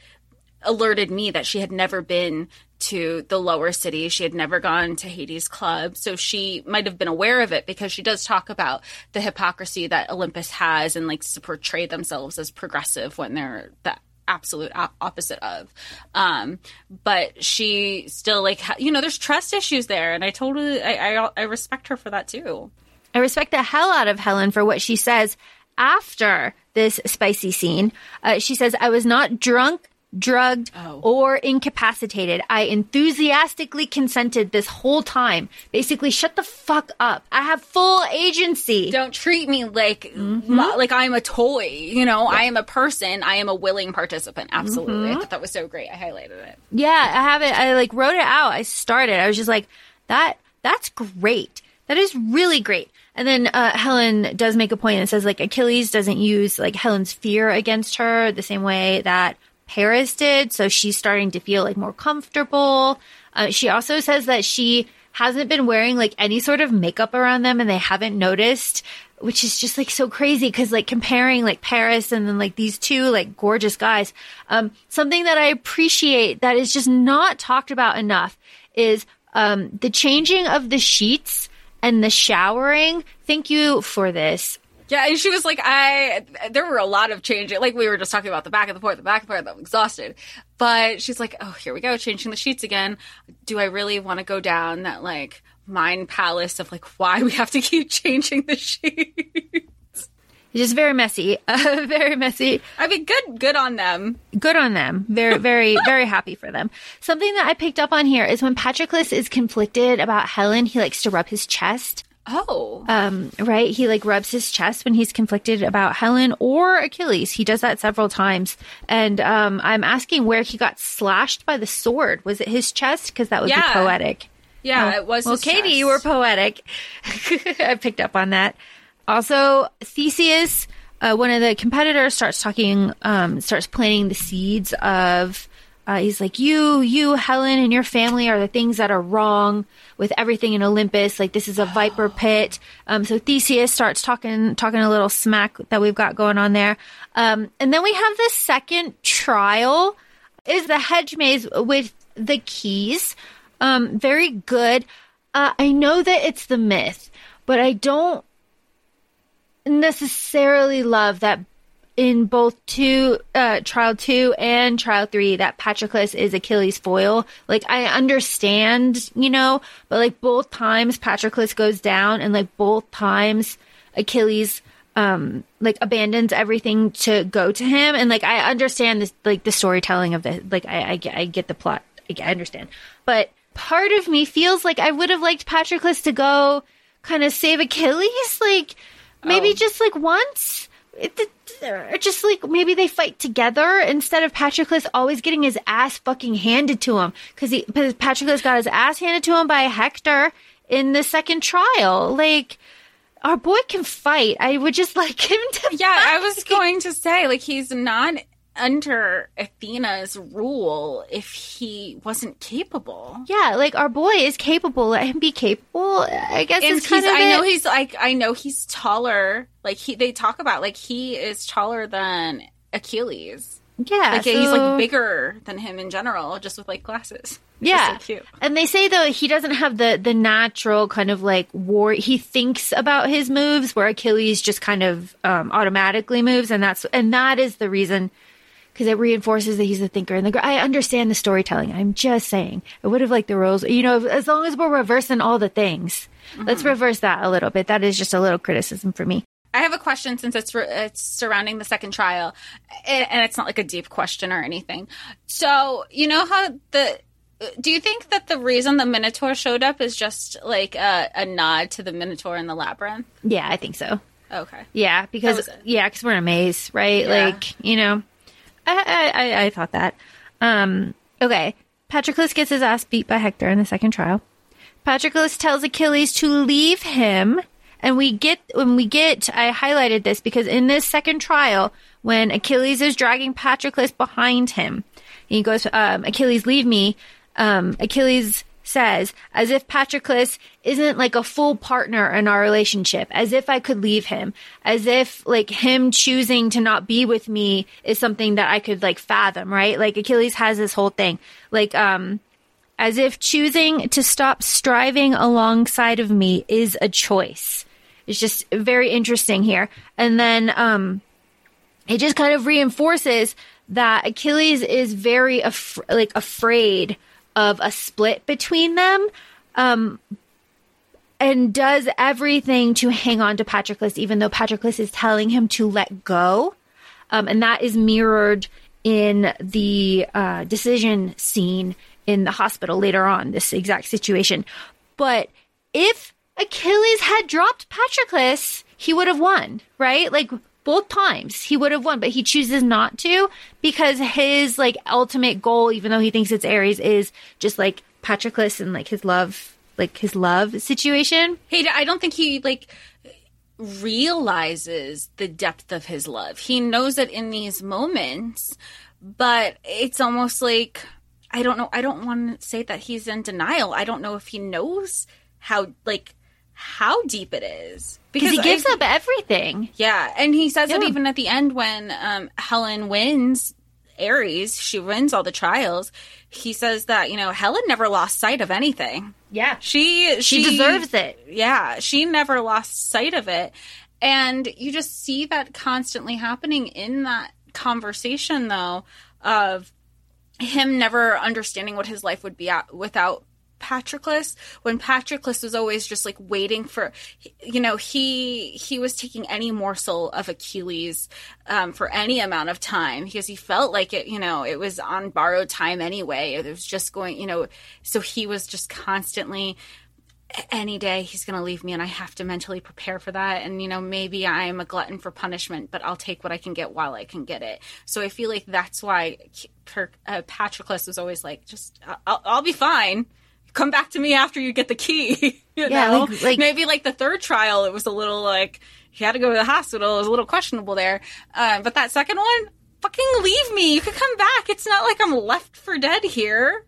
alerted me that she had never been to the lower city. She had never gone to hades club. So she might have been aware of it because she does talk about the hypocrisy that olympus has and likes to portray themselves as progressive when they're the absolute opposite of um but she still like you know there's trust issues there and i totally I, I i respect her for that too I respect the hell out of Helen for what she says after this spicy scene. Uh, she says, I was not drunk, drugged, Oh. or incapacitated. I enthusiastically consented this whole time. Basically, shut the fuck up. I have full agency. don't treat me like mo- like i'm a toy you know i am a person i am a willing participant absolutely i thought that was so great i highlighted it Yeah, I have it. I like wrote it out. I started. I was just like, that, that's great. That is really great. And then uh, Helen does make a point and says like Achilles doesn't use like Helen's fear against her the same way that Paris did. So she's starting to feel like more comfortable. Uh, she also says that she hasn't been wearing like any sort of makeup around them and they haven't noticed, which is just like so crazy because like comparing like Paris and then like these two like gorgeous guys. Um, something that I appreciate that is just not talked about enough is um, the changing of the sheets and the showering. Thank you for this. Yeah, and she was like, I, there were a lot of changes. Like, we were just talking about the back of the port, the back of the port, I'm exhausted. But she's like, oh, here we go, changing the sheets again. Do I really want to go down that, like, mind palace of, like, why we have to keep [LAUGHS] changing the sheets? It's just very messy, uh, [LAUGHS] very messy. I mean, good, good on them. Good on them. Very, very, [LAUGHS] very happy for them. Something that I picked up on here is when Patroclus is conflicted about Helen, he likes to rub his chest. Oh. Um, right? He like rubs his chest when he's conflicted about Helen or Achilles. He does that several times. And um, I'm asking where he got slashed by the sword. Was it his chest? Because that would Yeah. be poetic. yeah, Oh, it was. Well, his Katee, chest. you were poetic. [LAUGHS] I picked up on that. Also, Theseus, uh, one of the competitors, starts talking, um, starts planting the seeds of. Uh, he's like, you, you, Helen, and your family are the things that are wrong with everything in Olympus. Like this is a viper [GASPS] pit. Um, so Theseus starts talking, talking a little smack that we've got going on there. Um, and then we have the second trial is the hedge maze with the keys. Um, very good. Uh, I know that it's the myth, but I don't necessarily love that in both two uh trial 2 and trial 3 that Patroclus is Achilles foil. Like I understand, you know, but like both times Patroclus goes down and like both times Achilles um like abandons everything to go to him and like I understand this like the storytelling of the like I I get I get the plot. I, I understand. But part of me feels like I would have liked Patroclus to go kind of save Achilles like maybe Oh. just like once it, or just like maybe they fight together instead of Patroclus always getting his ass fucking handed to him because he because Patroclus got his ass handed to him by Hector in the second trial. Like our boy can fight. I would just [LAUGHS] like him to. Yeah, I was going to say, like, he's not under Athena's rule if he wasn't capable. Yeah, like our boy is capable. Let him be capable. I guess And it's kind of I know it. he's like, I know he's taller. Like he, they talk about like he is taller than Achilles. yeah, Like he's like bigger than him in general, just with like glasses. Yeah. So. And they say though he doesn't have the the natural kind of like war. He thinks about his moves where Achilles just kind of um, automatically moves, and that's and that is the reason because it reinforces that he's a thinker. And the gr- I understand the storytelling. I'm just saying I would have liked the roles. You know, as long as we're reversing all the things, let's mm-hmm. reverse that a little bit. That is just a little criticism for me. I have a question since it's re- it's surrounding the second trial, and, and it's not like a deep question or anything. So you know how the do you think that the reason the Minotaur showed up is just like a, a nod to the Minotaur in the labyrinth? Yeah, I think so. Okay. Yeah, because yeah, because we're in a maze, right? Yeah. Like you know, I, I I thought that. Um, okay, Patroclus gets his ass beat by Hector in the second trial. Patroclus tells Achilles to leave him, and we get when we get. I highlighted this because in this second trial, when Achilles is dragging Patroclus behind him, he goes, um, "Achilles, leave me." Um, Achilles says, as if Patroclus isn't like a full partner in our relationship, as if I could leave him, as if like him choosing to not be with me is something that I could like fathom, right? Like Achilles has this whole thing, like, um, as if choosing to stop striving alongside of me is a choice. It's just very interesting here. And then, um, it just kind of reinforces that Achilles is very af- like afraid of a split between them, um, and does everything to hang on to Patroclus, even though Patroclus is telling him to let go. Um, and that is mirrored in the uh, decision scene in the hospital later on. This exact situation, but if Achilles had dropped Patroclus, he would have won, right? Like both times he would have won, but he chooses not to because his like ultimate goal, even though he thinks it's Ares, is just like Patroclus and like his love, like his love situation. Hey, I don't think he like realizes the depth of his love. He knows it in these moments, but it's almost like I don't know. I don't want to say that he's in denial. I don't know if he knows how like how deep it is Because he gives I- up everything. Yeah, and he says it even at the end when um, Helen wins Ares, She wins all the trials. He says that you know Helen never lost sight of anything. Yeah. She She, deserves it. yeah, she never lost sight of it. And you just see that constantly happening in that conversation, though, of him never understanding what his life would be at without Patroclus when Patroclus was always just like waiting for you know he he was taking any morsel of Achilles um, for any amount of time because he felt like it you know it was on borrowed time anyway it was just going you know so he was just constantly any day he's going to leave me and I have to mentally prepare for that. And, you know, maybe I'm a glutton for punishment, but I'll take what I can get while I can get it. So I feel like that's why uh, Patroclus was always like, just, I'll, I'll be fine. Come back to me after you get the key. [LAUGHS] you Yeah, know? like- like- maybe like the third trial, it was a little like, he had to go to the hospital. It was a little questionable there. Uh, but that second one, fucking leave me. You could come back. It's not like I'm left for dead here.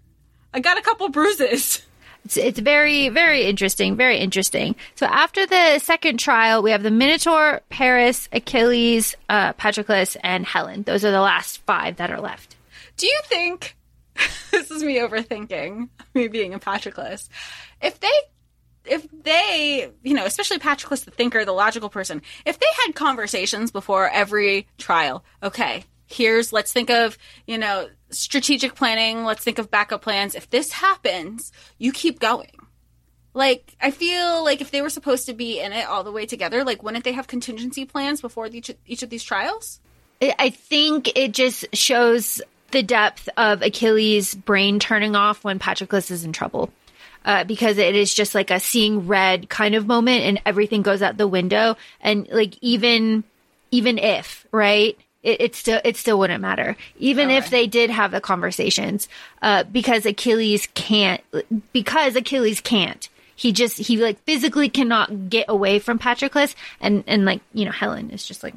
I got a couple bruises. [LAUGHS] It's, it's very, very interesting. Very interesting. So after the second trial, we have the Minotaur, Paris, Achilles, uh, Patroclus, and Helen. Those are the last five that are left. Do you think [LAUGHS] this is me overthinking [LAUGHS] me being a Patroclus? If they if they, you know, especially Patroclus the thinker, the logical person, if they had conversations before every trial, okay, here's let's think of, you know, strategic planning, let's think of backup plans. If this happens, you keep going. Like, I feel like if they were supposed to be in it all the way together, like, wouldn't they have contingency plans before each, each of these trials? I I think it just shows the depth of Achilles' brain turning off when Patroclus is in trouble. Uh, because it is just like a seeing red kind of moment and everything goes out the window. And like, even, even if, right? It, it still, it still wouldn't matter. Even if they did have the conversations, uh, because Achilles can't, because Achilles can't. He just, he like physically cannot get away from Patroclus. And, and like, you know, Helen is just like,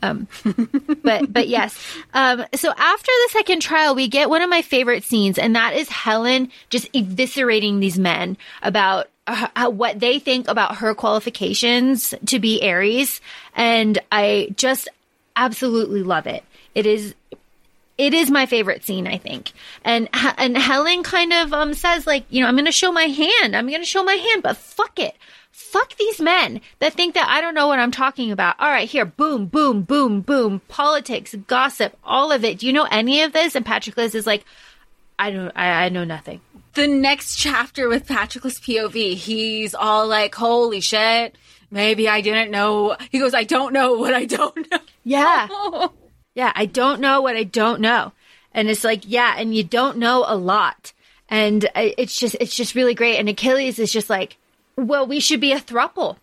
but but yes. Um, so after the second trial, we get one of my favorite scenes, and that is Helen just eviscerating these men about uh, what they think about her qualifications to be Ares, and I just absolutely love it. It is it is my favorite scene, I think. And and Helen kind of um says like, you know, I'm going to show my hand. I'm going to show my hand, but fuck it. Fuck these men that think that I don't know what I'm talking about. All right, here, boom, boom, boom, boom. Politics, gossip, all of it. Do you know any of this? And Patroclus is like, I don't, I, I know nothing. the next chapter with Patroclus POV, he's all like, "Holy shit, maybe I didn't know." He goes, "I don't know what I don't know." Yeah. [LAUGHS] Yeah, I don't know what I don't know. And it's like, yeah, and you don't know a lot. And uh, it's just it's just really great and Achilles is just like, well, we should be a thruple.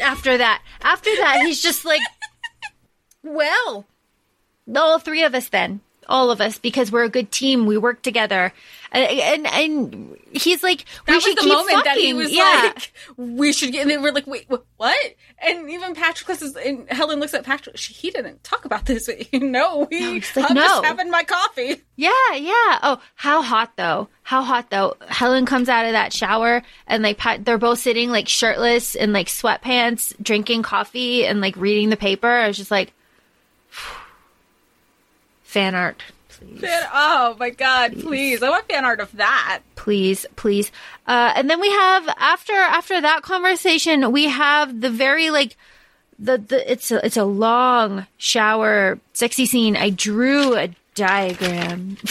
After that. After that, he's just like, well, all three of us then. All of us because we're a good team. We work together. And and, and he's like, That we was should the keep moment that he fucking. was yeah. like, "We should get." And they were like, "Wait, what?" And even Patrick is. And Helen looks at Patrick. She, he didn't talk about this. no, he. he's like, I'm "No." just having my coffee. Yeah, yeah. Oh, how hot though? How hot though? Helen comes out of that shower and like Pat, they're both sitting like shirtless in like sweatpants, drinking coffee and like reading the paper. I was just like, fan art, please, Fan- oh my god! Please, I want fan art of that. please, please. Uh, and then we have after after that conversation, we have the very like the the it's a it's a long shower sexy scene. I drew a diagram. [LAUGHS]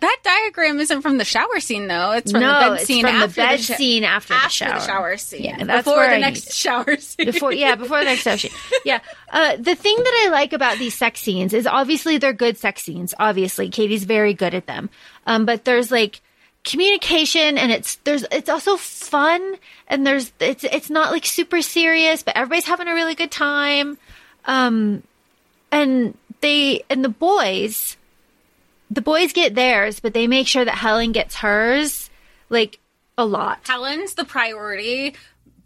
That diagram isn't from the shower scene, though. It's from no, the bed it's scene from the after bed sho- scene after, after the shower. the shower scene. Yeah, that's before the I next need- [LAUGHS] shower scene. before yeah before the next session yeah [LAUGHS] uh, the thing that i like about these sex scenes is obviously they're good sex scenes obviously katee's very good at them um, but there's like communication and it's there's it's also fun and there's it's it's not like super serious but everybody's having a really good time um and they and the boys the boys get theirs but they make sure that helen gets hers like a lot Helen's the priority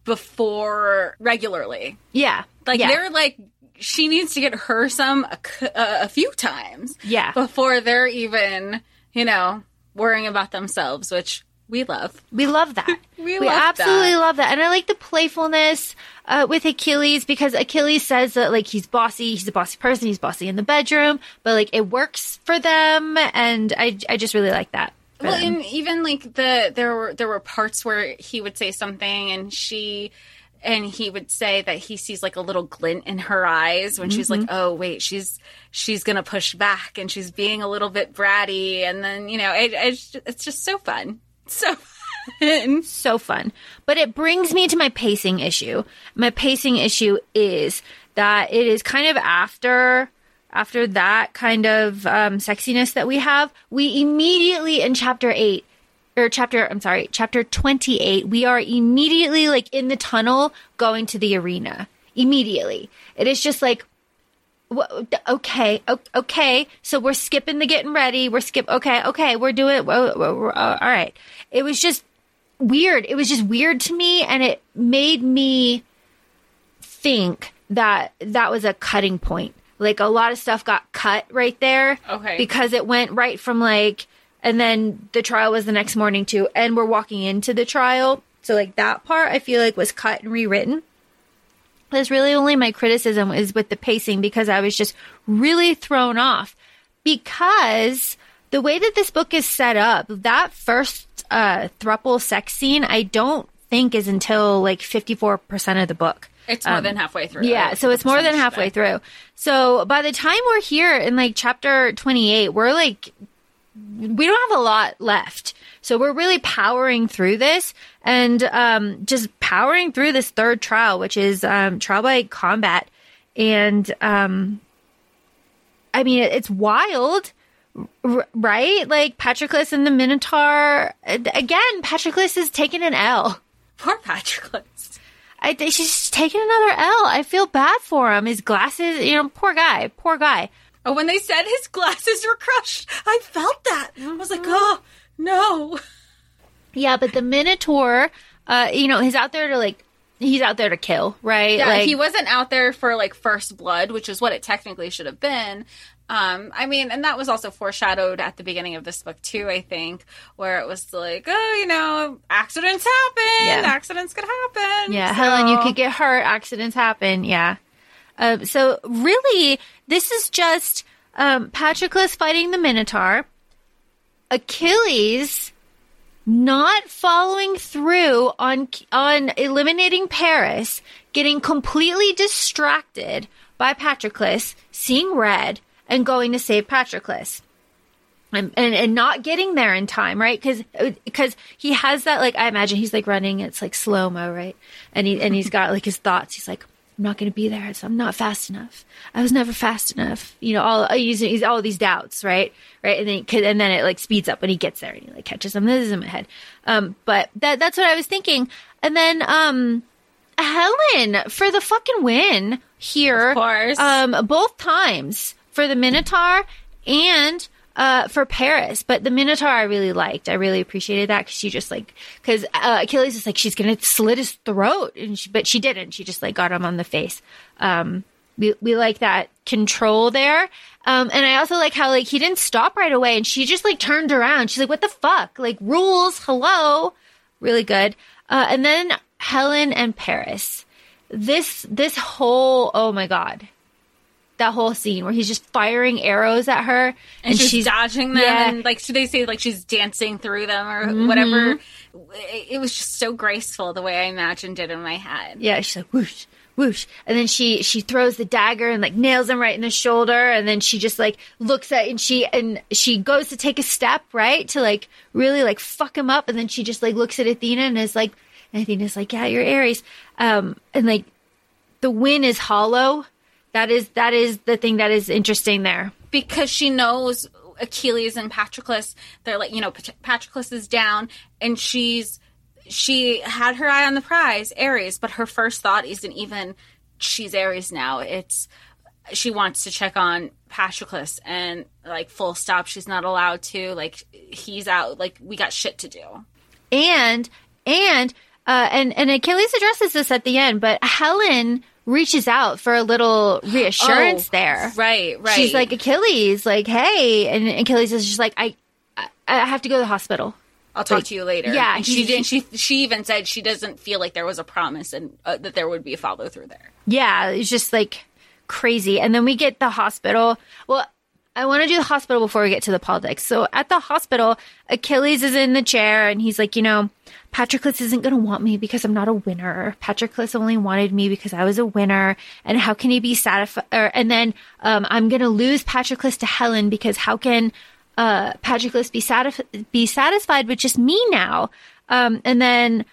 before regularly. yeah Like yeah. they're like she needs to get her some a few times. Yeah. Before they're even you know, worrying about themselves, which we love. We love that. [LAUGHS] We love absolutely that. love that. And I like the playfulness uh, with Achilles because Achilles says that like he's bossy, he's a bossy person, he's bossy in the bedroom, but like it works for them, and I I just really like that. Well, them. and even like the there were there were parts where he would say something and she and he would say that he sees like a little glint in her eyes when she's like, "Oh, wait, she's she's gonna push back and she's being a little bit bratty," and then you know, it, it's it's just so fun, so fun. so fun. But it brings me to my pacing issue. My pacing issue is that it is kind of after after that kind of um, sexiness that we have, we immediately in chapter eight or chapter I'm sorry, chapter 28, we are immediately like in the tunnel going to the arena. Immediately. It is just like okay, okay. So we're skipping the getting ready. We're skip. Okay, okay. We're doing all right. It was just weird. It was just weird to me, and it made me think that that was a cutting point. Like a lot of stuff got cut right there. Okay. Because it went right from like, and then the trial was the next morning too, and we're walking into the trial. So like that part, I feel like was cut and rewritten. That's really only my criticism is with the pacing because I was just really thrown off because the way that this book is set up, that first uh, thruple sex scene, I don't think is until like 54% of the book. It's more than halfway through. Yeah, so it's more than halfway through. So by the time we're here in like chapter 28, we're like, we don't have a lot left. So we're really powering through this and um, just powering through this third trial, which is um, trial by combat. And um, I mean, it's wild. R- Right? Like Patroclus and the Minotaur. Again, Patroclus is taking an L. [LAUGHS] Poor Patroclus. I she's taking another L. I feel bad for him. His glasses, you know, poor guy, poor guy. Oh, when they said his glasses were crushed, I felt that. I was like, oh no. Yeah, but the Minotaur, uh, you know, he's out there to like, he's out there to kill, right? Yeah, like, he wasn't out there for like first blood, which is what it technically should have been. Um, I mean, and that was also foreshadowed at the beginning of this book too. I think where it was like, oh, you know, accidents happen. Yeah. Accidents could happen. Yeah, So- Helen, you could get hurt. Accidents happen. Yeah. Um, so really, this is just um, Patroclus fighting the Minotaur, Achilles not following through on on eliminating Paris, getting completely distracted by Patroclus, seeing red, and going to save Patroclus and, and and not getting there in time, right? Because because he has that like I imagine he's like running, it's like slow mo, right? And he and he's got like his thoughts. He's like, I'm not going to be there. So I'm not fast enough. I was never fast enough. You know, all he's, he's all these doubts, right? Right, and then he, and then it like speeds up when he gets there and he like catches him. This is in my head. Um, but that that's what I was thinking. And then um, Helen for the fucking win here. Of course. Um, both times for the Minotaur and uh, for Paris. But the Minotaur I really liked. I really appreciated that because she just like because uh, Achilles is like she's gonna slit his throat, and she, but she didn't. She just like got him on the face. Um, we we like that control there. Um, and I also like how like he didn't stop right away, and she just like turned around. She's like, "What the fuck? Like rules? Hello." Really good. Uh, and then Helen and Paris. This this whole oh my god that whole scene where he's just firing arrows at her and she's, dodging them yeah. and like should they say like she's dancing through them or Mm-hmm. whatever it, it was just so graceful the way i imagined it in my head yeah she's like whoosh whoosh and then she she throws the dagger and like nails him right in the shoulder and then she just like looks at and she and she goes to take a step right to like really like fuck him up and then she just like looks at athena and is like and athena's like yeah you're ares um and like the wind is hollow that is that is the thing that is interesting there because she knows Achilles and Patroclus. They're like, you know, Pat- Patroclus is down, and she's she had her eye on the prize, Ares, but her first thought isn't even she's Ares now. It's she wants to check on Patroclus, and like full stop. She's not allowed to. Like he's out. Like we got shit to do. and and uh and and Achilles addresses this at the end, but Helen reaches out for a little reassurance Oh, there. Right, right. She's like Achilles, like hey, and Achilles is just like I. I- I have to go to the hospital. I'll talk to you later. yeah, and he- she didn't. She she even said she doesn't feel like there was a promise and uh, that there would be a follow through there. Yeah, it's just like crazy. And then we get the hospital. Well, I want to do the hospital before we get to the politics. So at the hospital, Achilles is in the chair and he's like, you know, Patroclus isn't going to want me because I'm not a winner. Patroclus only wanted me because I was a winner. And how can he be satisfied? And then um, I'm going to lose Patroclus to Helen because how can uh, Patroclus be, satisf- be satisfied with just me now? Um, and then,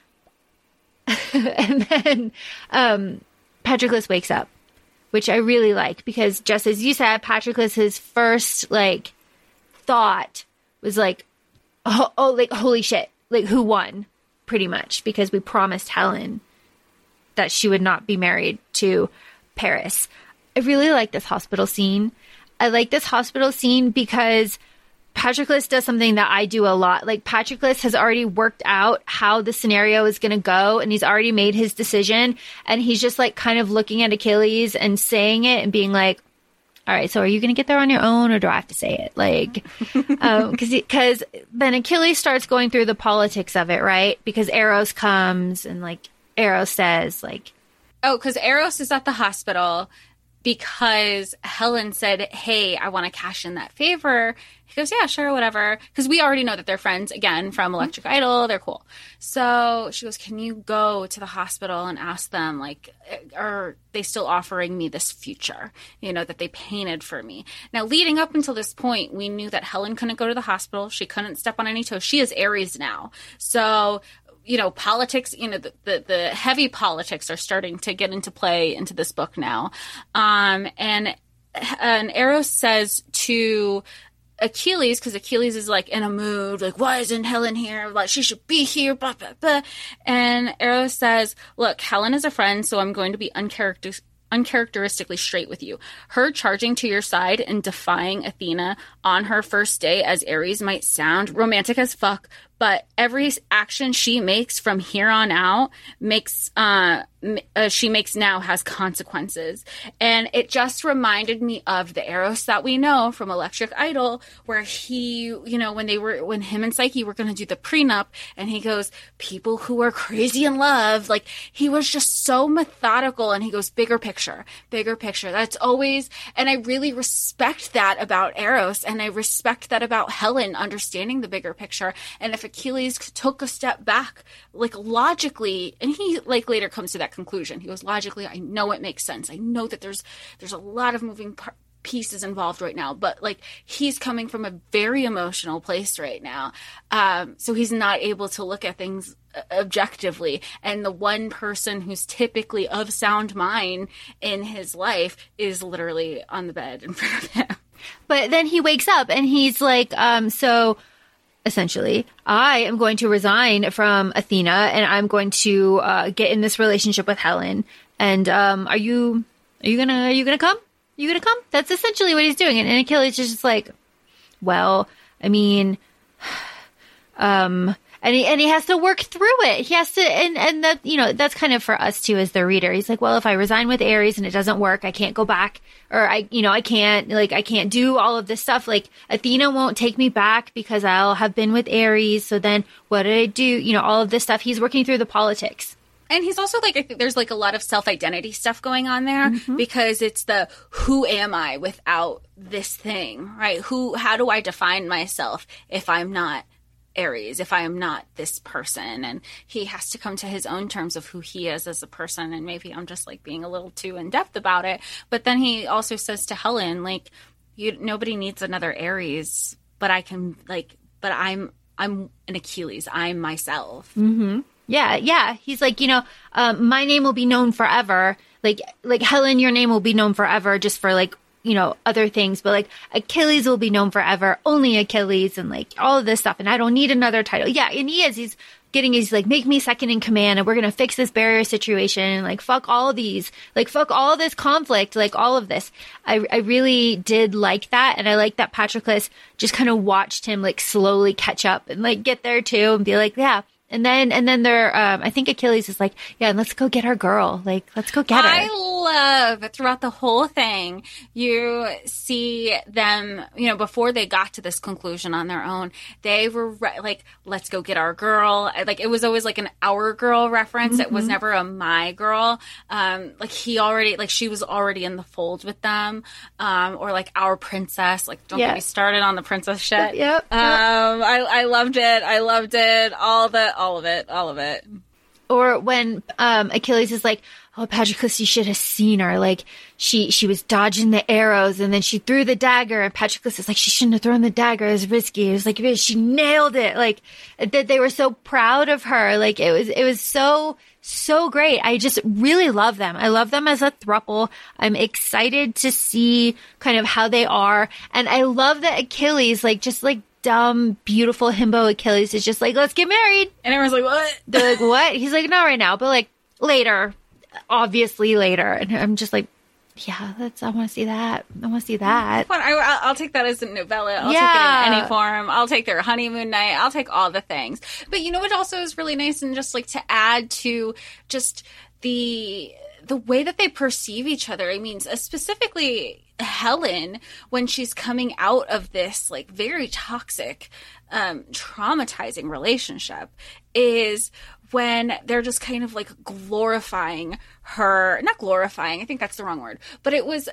[LAUGHS] and then um, Patroclus wakes up which I really like because just as you said, Patroclus, his first like thought was like, oh, oh, like holy shit, like who won, pretty much because we promised Helen that she would not be married to Paris. I really like this hospital scene. I like this hospital scene because Patroclus does something that I do a lot. Like Patroclus has already worked out how the scenario is going to go and he's already made his decision and he's just like kind of looking at Achilles and saying it and being like, all right, so are you going to get there on your own or do I have to say it? Like, [LAUGHS] um, cause, cause then Achilles starts going through the politics of it, right? Because Eros comes and like Eros says like, Oh, because Eros is at the hospital because Helen said, Hey, I want to cash in that favor. He goes, Yeah, sure, whatever. Because we already know that they're friends again from mm-hmm. Electric Idol. They're cool. So she goes, Can you go to the hospital and ask them, like, eh, are they still offering me this future, you know, that they painted for me? Now, leading up until this point, we knew that Helen couldn't go to the hospital. She couldn't step on any toes. She is Ares now. So you know politics you know the, the, the heavy politics are starting to get into play into this book now um and and eros says to Achilles, because Achilles is like in a mood, like, why isn't Helen here? Like, she should be here, blah, blah, blah. And Eros says, look, Helen is a friend, so I'm going to be uncharacteristic uncharacteristically straight with you. Her charging to your side and defying Athena on her first day as Ares might sound romantic as fuck, but every action she makes from here on out makes uh, uh, she makes now has consequences. And it just reminded me of the eros that we know from electric idol where he you know when they were when him and psyche were going to do the prenup and he goes people who are crazy in love like he was just so methodical and he goes bigger picture bigger picture. That's always and i really respect that about eros and i respect that about helen understanding the bigger picture and if Achilles took a step back, like logically, and he like later comes to that conclusion. He goes logically, I know it makes sense. I know that there's there's a lot of moving pieces involved right now, but like he's coming from a very emotional place right now, um, so he's not able to look at things uh, objectively. And the one person who's typically of sound mind in his life is literally on the bed in front of him. But then he wakes up and he's like, um, so essentially, I am going to resign from Athena and I'm going to uh, get in this relationship with Helen. And um, are you are you gonna are you gonna come? you gonna come? That's essentially what he's doing. And, and Achilles is just like, well, I mean, [SIGHS] um, and he and he has to work through it. He has to, and and that you know that's kind of for us too as the reader. He's like, well, if I resign with Ares and it doesn't work, I can't go back, or I, you know, I can't like I can't do all of this stuff. Like Athena won't take me back because I'll have been with Ares. So then what did I do? You know, all of this stuff. He's working through the politics. And he's also like, I think there's like a lot of self identity stuff going on there mm-hmm. because it's the who am I without this thing, right? Who, how do I define myself if I'm not Ares, if I am not this person? And he has to come to his own terms of who he is as a person. And maybe I'm just like being a little too in depth about it. But then he also says to Helen, like, you, nobody needs another Ares, but I can, like, but I'm, I'm an Achilles. I'm myself. Mm-hmm. Yeah, yeah. He's like, you know, um, my name will be known forever. Like, like Helen, your name will be known forever, just for like, you know, other things. But like Achilles will be known forever, only Achilles, and like all of this stuff. And I don't need another title. Yeah, and he is. He's getting. He's like, make me second in command, and we're gonna fix this barrier situation. And like, fuck all these. Like, fuck all this conflict. Like all of this. I I really did like that, and I like that Patroclus just kind of watched him like slowly catch up and like get there too, and be like, yeah. And then, and then they're, um, I think Achilles is like, yeah, let's go get our girl. Like, let's go get her. I love throughout the whole thing, you see them, you know, before they got to this conclusion on their own, they were re- like, let's go get our girl. Like, it was always like an our girl reference. It was never a my girl. Um, like he already, like she was already in the fold with them. Um, or like our princess. Like, don't Yeah. get me started on the princess shit. Yep. Um, I, I loved it. I loved it. All the, all of it. All of it. or when um Achilles is like, "Oh, Patroclus, you should have seen her. Like she she was dodging the arrows, and then she threw the dagger." And Patroclus is like, "She shouldn't have thrown the dagger. It was risky." It was like she nailed it. Like that they were so proud of her. Like it was it was so so great. I just really love them. I love them as a thruple. I'm excited to see kind of how they are, and I love that Achilles, like just like dumb, beautiful himbo Achilles, is just like, "Let's get married." And everyone's like, what? They're like, [LAUGHS] what? He's like, not right now, but like later, obviously later. And I'm just like, yeah, that's, I want to see that. I want to see that. I, I'll I'll take that as a novella. I'll Yeah. take it in any form. I'll take their honeymoon night. I'll take all the things. But you know what also is really nice and just like to add to just the the way that they perceive each other. I mean, specifically Helen when she's coming out of this like very toxic, um, traumatizing relationship is when they're just kind of like glorifying her, not glorifying, I think that's the wrong word, but it was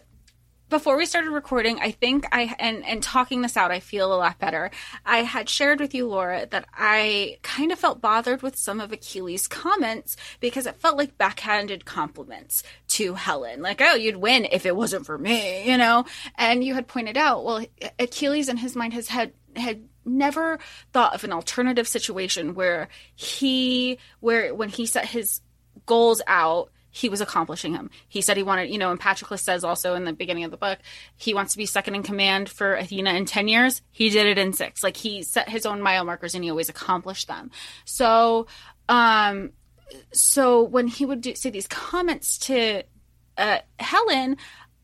before we started recording, I think I and and talking this out, I feel a lot better. I had shared with you, Laura, that I kind of felt bothered with some of Achilles' comments because it felt like backhanded compliments to Helen, like "Oh, you'd win if it wasn't for me," you know. And you had pointed out, well, Achilles in his mind has had had never thought of an alternative situation where he where when he set his goals out he was accomplishing him. He said he wanted, you know, and Patroclus says also in the beginning of the book, he wants to be second in command for Athena in 10 years. He did it in six. Like he set his own mile markers and he always accomplished them. So, um, so when he would do, say these comments to uh, Helen,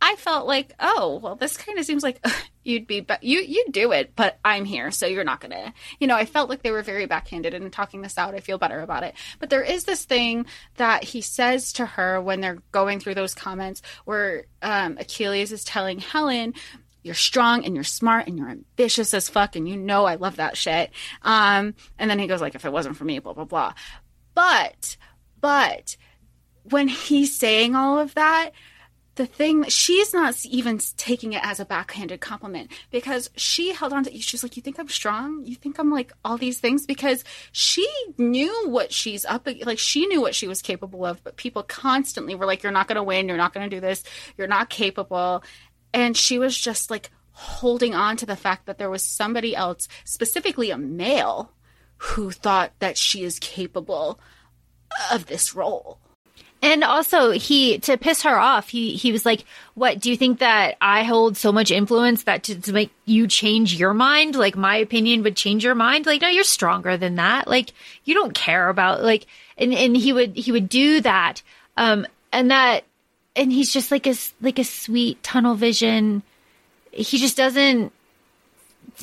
I felt like, oh, well, this kind of seems like [LAUGHS] you'd be, but you you do it, but I'm here, so you're not gonna, you know. I felt like they were very backhanded, and talking this out, I feel better about it. But there is this thing that he says to her when they're going through those comments, where um, Achilles is telling Helen, you're strong and you're smart and you're ambitious as fuck and you know I love that shit. Um, and then he goes like, if it wasn't for me, blah blah blah. But but when he's saying all of that, the thing she's not even taking it as a backhanded compliment because she held on to she's like you think i'm strong? You think i'm like all these things? Because she knew what she's up like she knew what she was capable of but people constantly were like you're not going to win. You're not going to do this. You're not capable. And she was just like holding on to the fact that there was somebody else specifically a male who thought that she is capable of this role And also, he to piss her off, he he was like, "What do you think that I hold so much influence that to, to make you change your mind? Like my opinion would change your mind? Like no, you're stronger than that. Like you don't care about like." And and he would he would do that, um, and that, and he's just like a like a sweet tunnel vision. He just doesn't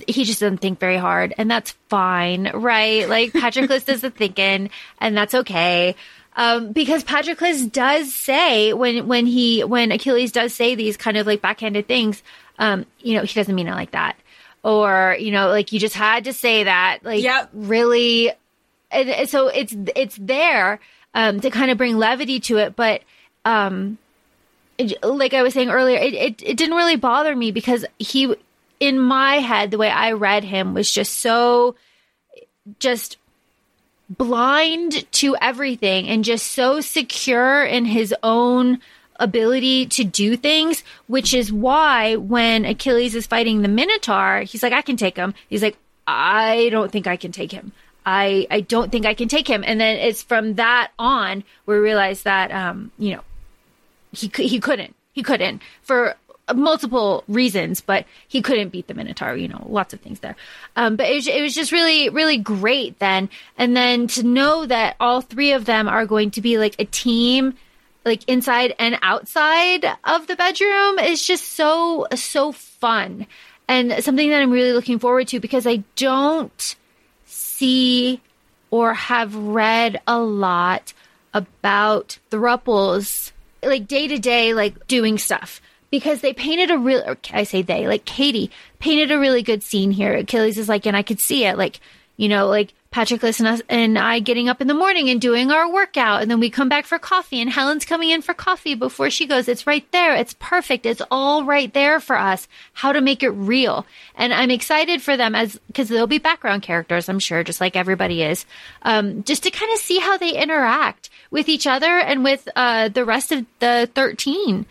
he just doesn't think very hard and that's fine right like patroclus [LAUGHS] does the thinking and that's okay um, because patroclus does say when when he when achilles does say these kind of like backhanded things um, you know he doesn't mean it like that or you know like you just had to say that like Yep. really and, so it's it's there um, to kind of bring levity to it but um it- like I was saying earlier, it, it, it didn't really bother me because he, in my head, the way I read him was just so, just blind to everything and just so secure in his own ability to do things, which is why when Achilles is fighting the Minotaur, he's like, I can take him. He's like, I don't think I can take him. I, I don't think I can take him. And then it's from that on we realize that, um, you know, he he couldn't he couldn't for multiple reasons but he couldn't beat the minotaur you know lots of things there. Um but it was, it was just really really great then. And then to know that all three of them are going to be like a team like inside and outside of the bedroom is just so so fun. And something that i'm really looking forward to because i don't see or have read a lot about the thruples, like day to day, like doing stuff. Because they painted a real, I say they, like Katee painted a really good scene here. Achilles is like, and I could see it, like, you know, like Patroclus and us and I getting up in the morning and doing our workout, and then we come back for coffee, and Helen's coming in for coffee before she goes. It's right there. It's perfect. It's all right there for us. How to make it real, and I'm excited for them as because they'll be background characters, I'm sure, just like everybody is, um, just to kind of see how they interact with each other and with uh, the rest of the 13,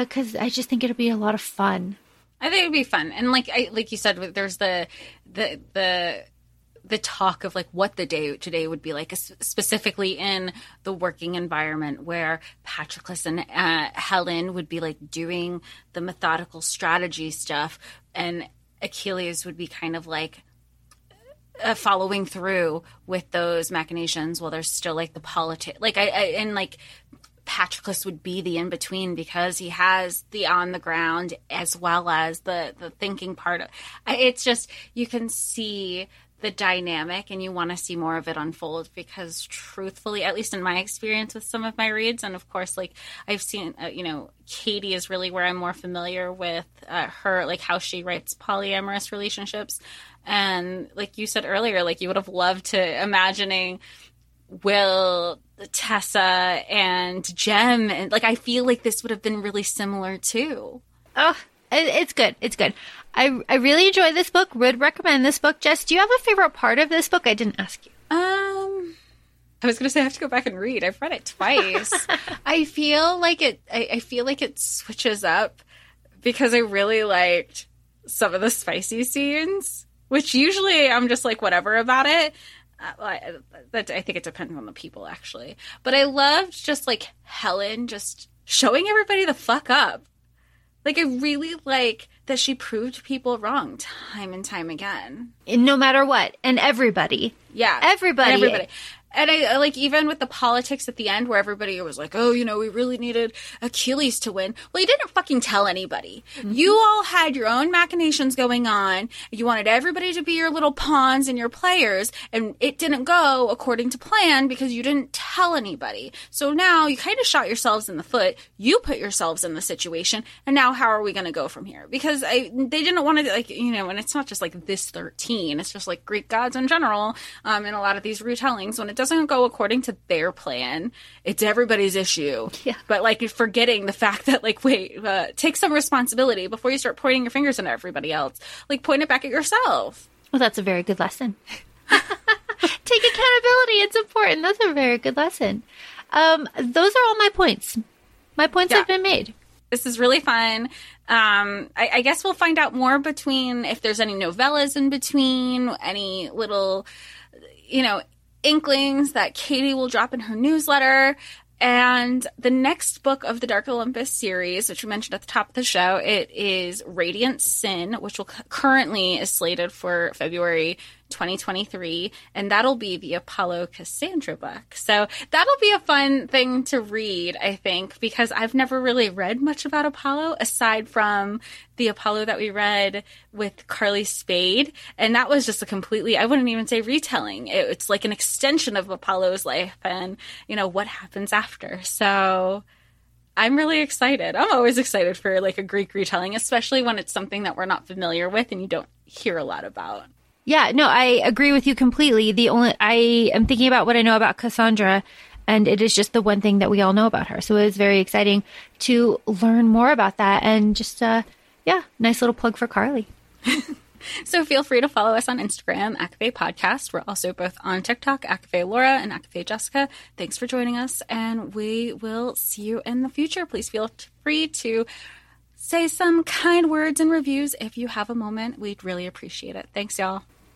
because uh, I just think it'll be a lot of fun. I think it'd be fun, and like I like you said, there's the the the the talk of like what the day today would be like, specifically in the working environment where Patroclus and uh, Helen would be like doing the methodical strategy stuff, and Achilles would be kind of like uh, following through with those machinations while there's still like the politics, like I, I and like Patroclus would be the in between because he has the on the ground as well as the the thinking part. Of, it's just you can see the dynamic and you want to see more of it unfold because truthfully at least in my experience with some of my reads and of course like i've seen uh, you know katee is really where i'm more familiar with uh, her like how she writes polyamorous relationships and like you said earlier like you would have loved to imagining will tessa and jem and like i feel like this would have been really similar too oh it's good. It's good. I I really enjoy this book. Would recommend this book. Jess, do you have a favorite part of this book? I didn't ask you. Um, I was gonna say I have to go back and read. I've read it twice. [LAUGHS] I feel like it. I, I feel like it switches up because I really liked some of the spicy scenes, which usually I'm just like whatever about it. Uh, I, that I think it depends on the people actually, but I loved just like Helen just showing everybody the fuck up like I really like that she proved people wrong time and time again. And no matter what, and everybody. Yeah, everybody. And everybody and I like even with the politics at the end where everybody was like, "Oh, you know, we really needed Achilles to win." Well, he didn't fucking tell anybody. Mm-hmm. You all had your own machinations going on. You wanted everybody to be your little pawns and your players, and it didn't go according to plan because you didn't tell anybody. So now you kind of shot yourselves in the foot. You put yourselves in the situation, and now how are we going to go from here? Because I they didn't want to like you know, and it's not just like this thirteen. It's just like Greek gods in general. Um, in a lot of these retellings, when it doesn't go according to their plan, it's everybody's issue. Yeah. But like forgetting the fact that like, wait, uh, take some responsibility before you start pointing your fingers at everybody else. Like point it back at yourself. Well, that's a very good lesson. [LAUGHS] take accountability. It's important. That's a very good lesson. Um, those are all my points. My points yeah. have been made. This is really fun. Um, I, I, guess we'll find out more between if there's any novellas in between, any little, you know, inklings that Katee will drop in her newsletter. And the next book of the Dark Olympus series, which we mentioned at the top of the show, it is Radiant Sin, which will currently is slated for February 2023, and that'll be the Apollo Cassandra book. So that'll be a fun thing to read, I think, because I've never really read much about Apollo aside from the Apollo that we read with Carly Spade. And that was just a completely, I wouldn't even say retelling. It, it's like an extension of Apollo's life and, you know, what happens after. So I'm really excited. I'm always excited for like a Greek retelling, especially when it's something that we're not familiar with and you don't hear a lot about. Yeah, no, I agree with you completely. The only I am thinking about what I know about Cassandra, and it is just the one thing that we all know about her. So it was very exciting to learn more about that, and just uh, yeah, nice little plug for Carly. [LAUGHS] so feel free to follow us on Instagram, ACOFAE Podcast. We're also both on TikTok, ACOFAE Laura and ACOFAE Jessica. Thanks for joining us, and we will see you in the future. Please feel free to say some kind words and reviews if you have a moment. We'd really appreciate it. Thanks, y'all.